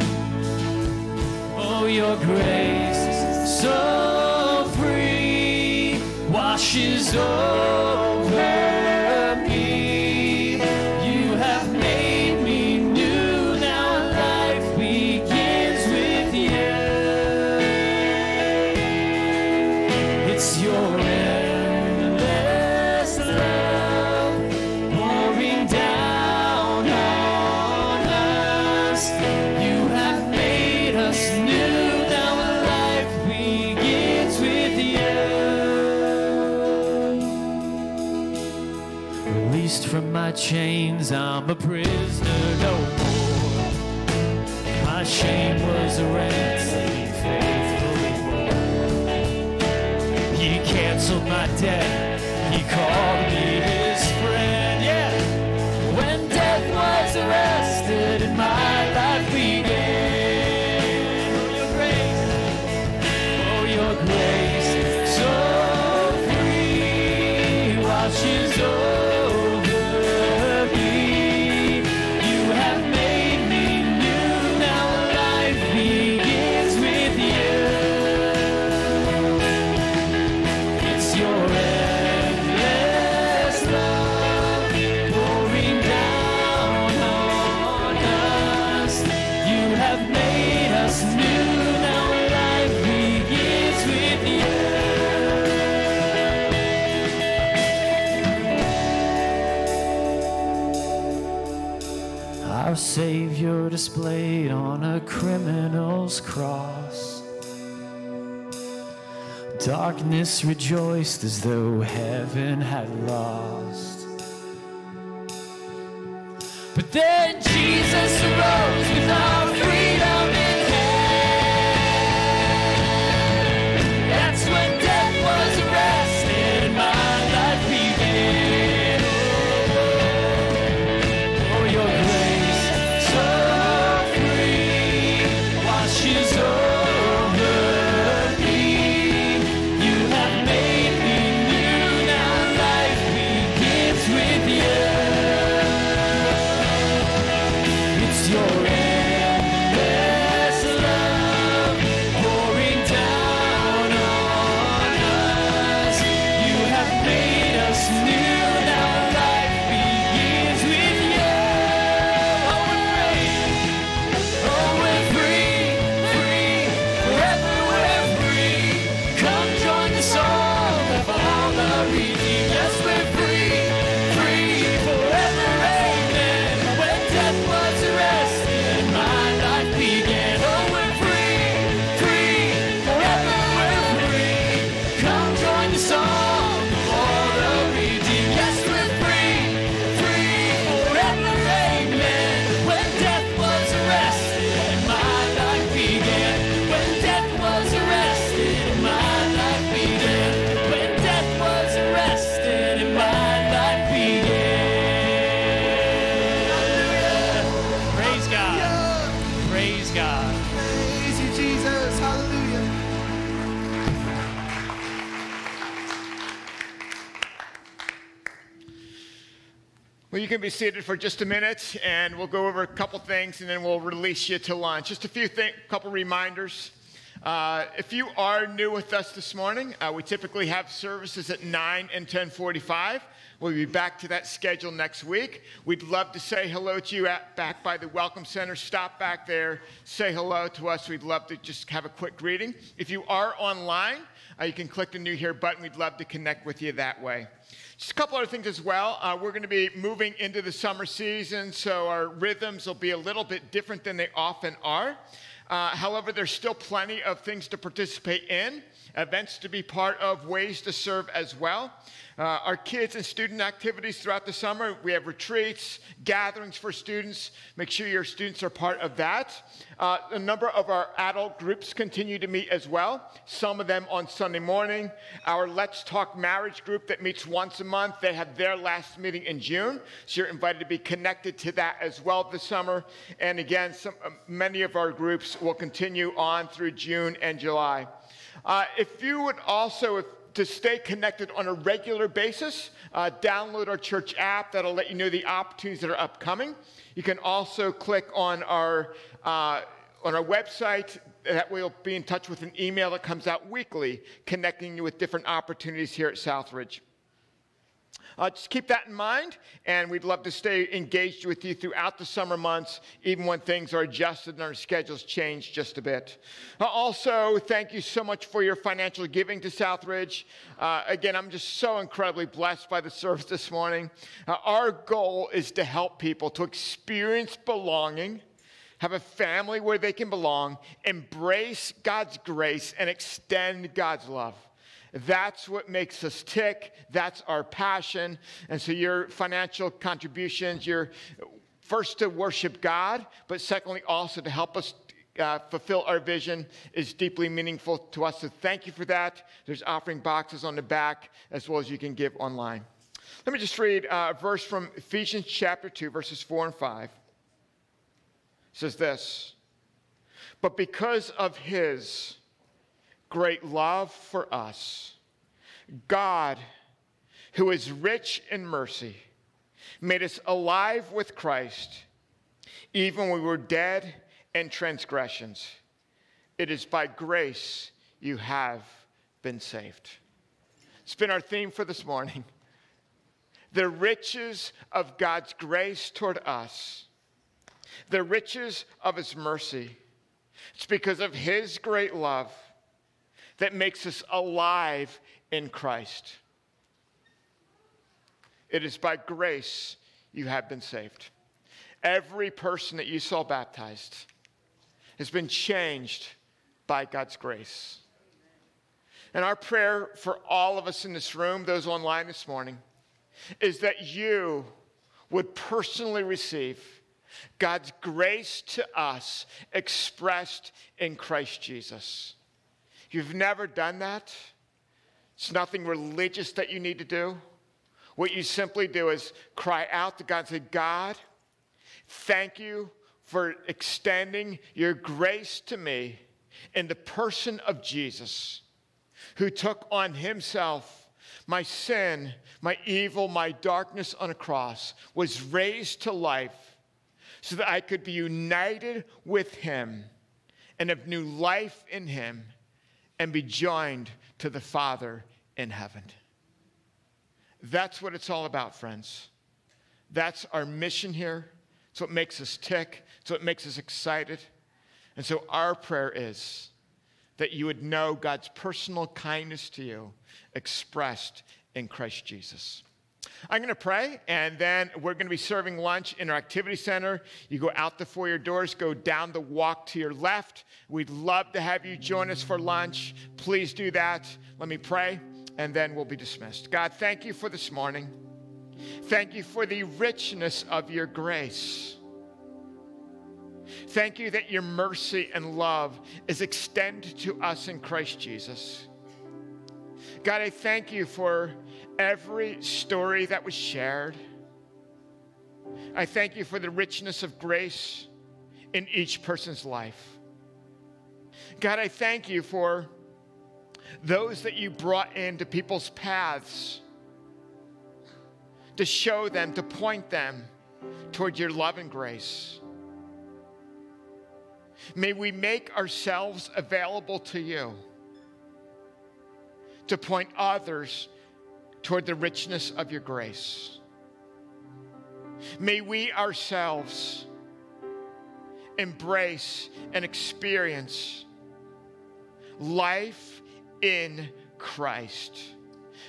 oh, your grace, so free, washes over Darkness rejoiced as though heaven had lost. But then your end. Be seated for just a minute, and we'll go over a couple things, and then we'll release you to lunch. Just a few things, couple reminders. Uh, if you are new with us this morning, uh, we typically have services at 9 and 10:45. We'll be back to that schedule next week. We'd love to say hello to you at, back by the Welcome Center. Stop back there, say hello to us. We'd love to just have a quick greeting. If you are online, uh, you can click the New Here button. We'd love to connect with you that way. Just a couple other things as well. Uh, we're going to be moving into the summer season, so our rhythms will be a little bit different than they often are. Uh, however, there's still plenty of things to participate in, events to be part of, ways to serve as well. Uh, our kids and student activities throughout the summer, we have retreats, gatherings for students. Make sure your students are part of that. Uh, a number of our adult groups continue to meet as well, some of them on Sunday morning. Our Let's Talk Marriage group that meets once a month, they have their last meeting in June. So you're invited to be connected to that as well this summer. And again, some, uh, many of our groups will continue on through June and July. Uh, if you would also, if to stay connected on a regular basis, uh, download our church app. That'll let you know the opportunities that are upcoming. You can also click on our uh, on our website. That you'll be in touch with an email that comes out weekly, connecting you with different opportunities here at Southridge. Uh, just keep that in mind, and we'd love to stay engaged with you throughout the summer months, even when things are adjusted and our schedules change just a bit. Uh, also, thank you so much for your financial giving to Southridge. Uh, again, I'm just so incredibly blessed by the service this morning. Uh, our goal is to help people to experience belonging have a family where they can belong, embrace God's grace, and extend God's love. That's what makes us tick. That's our passion. And so, your financial contributions, you're first to worship God, but secondly, also to help us uh, fulfill our vision is deeply meaningful to us. So, thank you for that. There's offering boxes on the back, as well as you can give online. Let me just read uh, a verse from Ephesians chapter 2, verses 4 and 5 says this But because of his great love for us, God, who is rich in mercy, made us alive with Christ, even when we were dead in transgressions. It is by grace you have been saved. It's been our theme for this morning. The riches of God's grace toward us the riches of his mercy. It's because of his great love that makes us alive in Christ. It is by grace you have been saved. Every person that you saw baptized has been changed by God's grace. And our prayer for all of us in this room, those online this morning, is that you would personally receive God's grace to us expressed in Christ Jesus. You've never done that, it's nothing religious that you need to do. What you simply do is cry out to God and say, God, thank you for extending your grace to me in the person of Jesus, who took on himself my sin, my evil, my darkness on a cross, was raised to life so that I could be united with him and have new life in him and be joined to the Father in heaven. That's what it's all about, friends. That's our mission here. It's what makes us tick. It's what makes us excited. And so our prayer is that you would know God's personal kindness to you expressed in Christ Jesus. I'm going to pray, and then we're going to be serving lunch in our activity center. You go out the foyer doors, go down the walk to your left. We'd love to have you join us for lunch. Please do that. Let me pray, and then we'll be dismissed. God, thank you for this morning. Thank you for the richness of your grace. Thank you that your mercy and love is extended to us in Christ Jesus. God, I thank you for every story that was shared. I thank you for the richness of grace in each person's life. God, I thank you for those that you brought into people's paths to show them, to point them toward your love and grace. May we make ourselves available to you to point others toward the richness of your grace. May we ourselves embrace and experience life in Christ.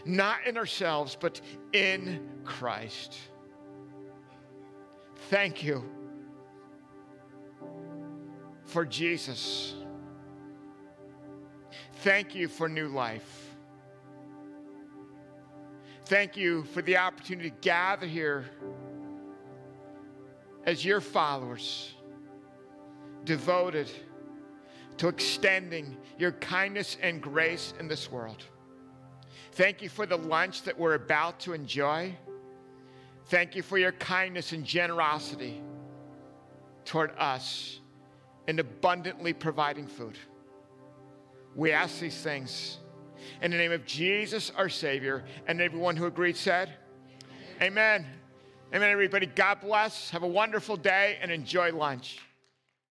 Not in ourselves, but in Christ. Thank you for Jesus. Thank you for new life. Thank you for the opportunity to gather here as your followers, devoted to extending your kindness and grace in this world. Thank you for the lunch that we're about to enjoy. Thank you for your kindness and generosity toward us in abundantly providing food. We ask these things in the name of Jesus, our Savior, and everyone who agreed said, Amen. Amen, everybody. God bless. Have a wonderful day and enjoy lunch.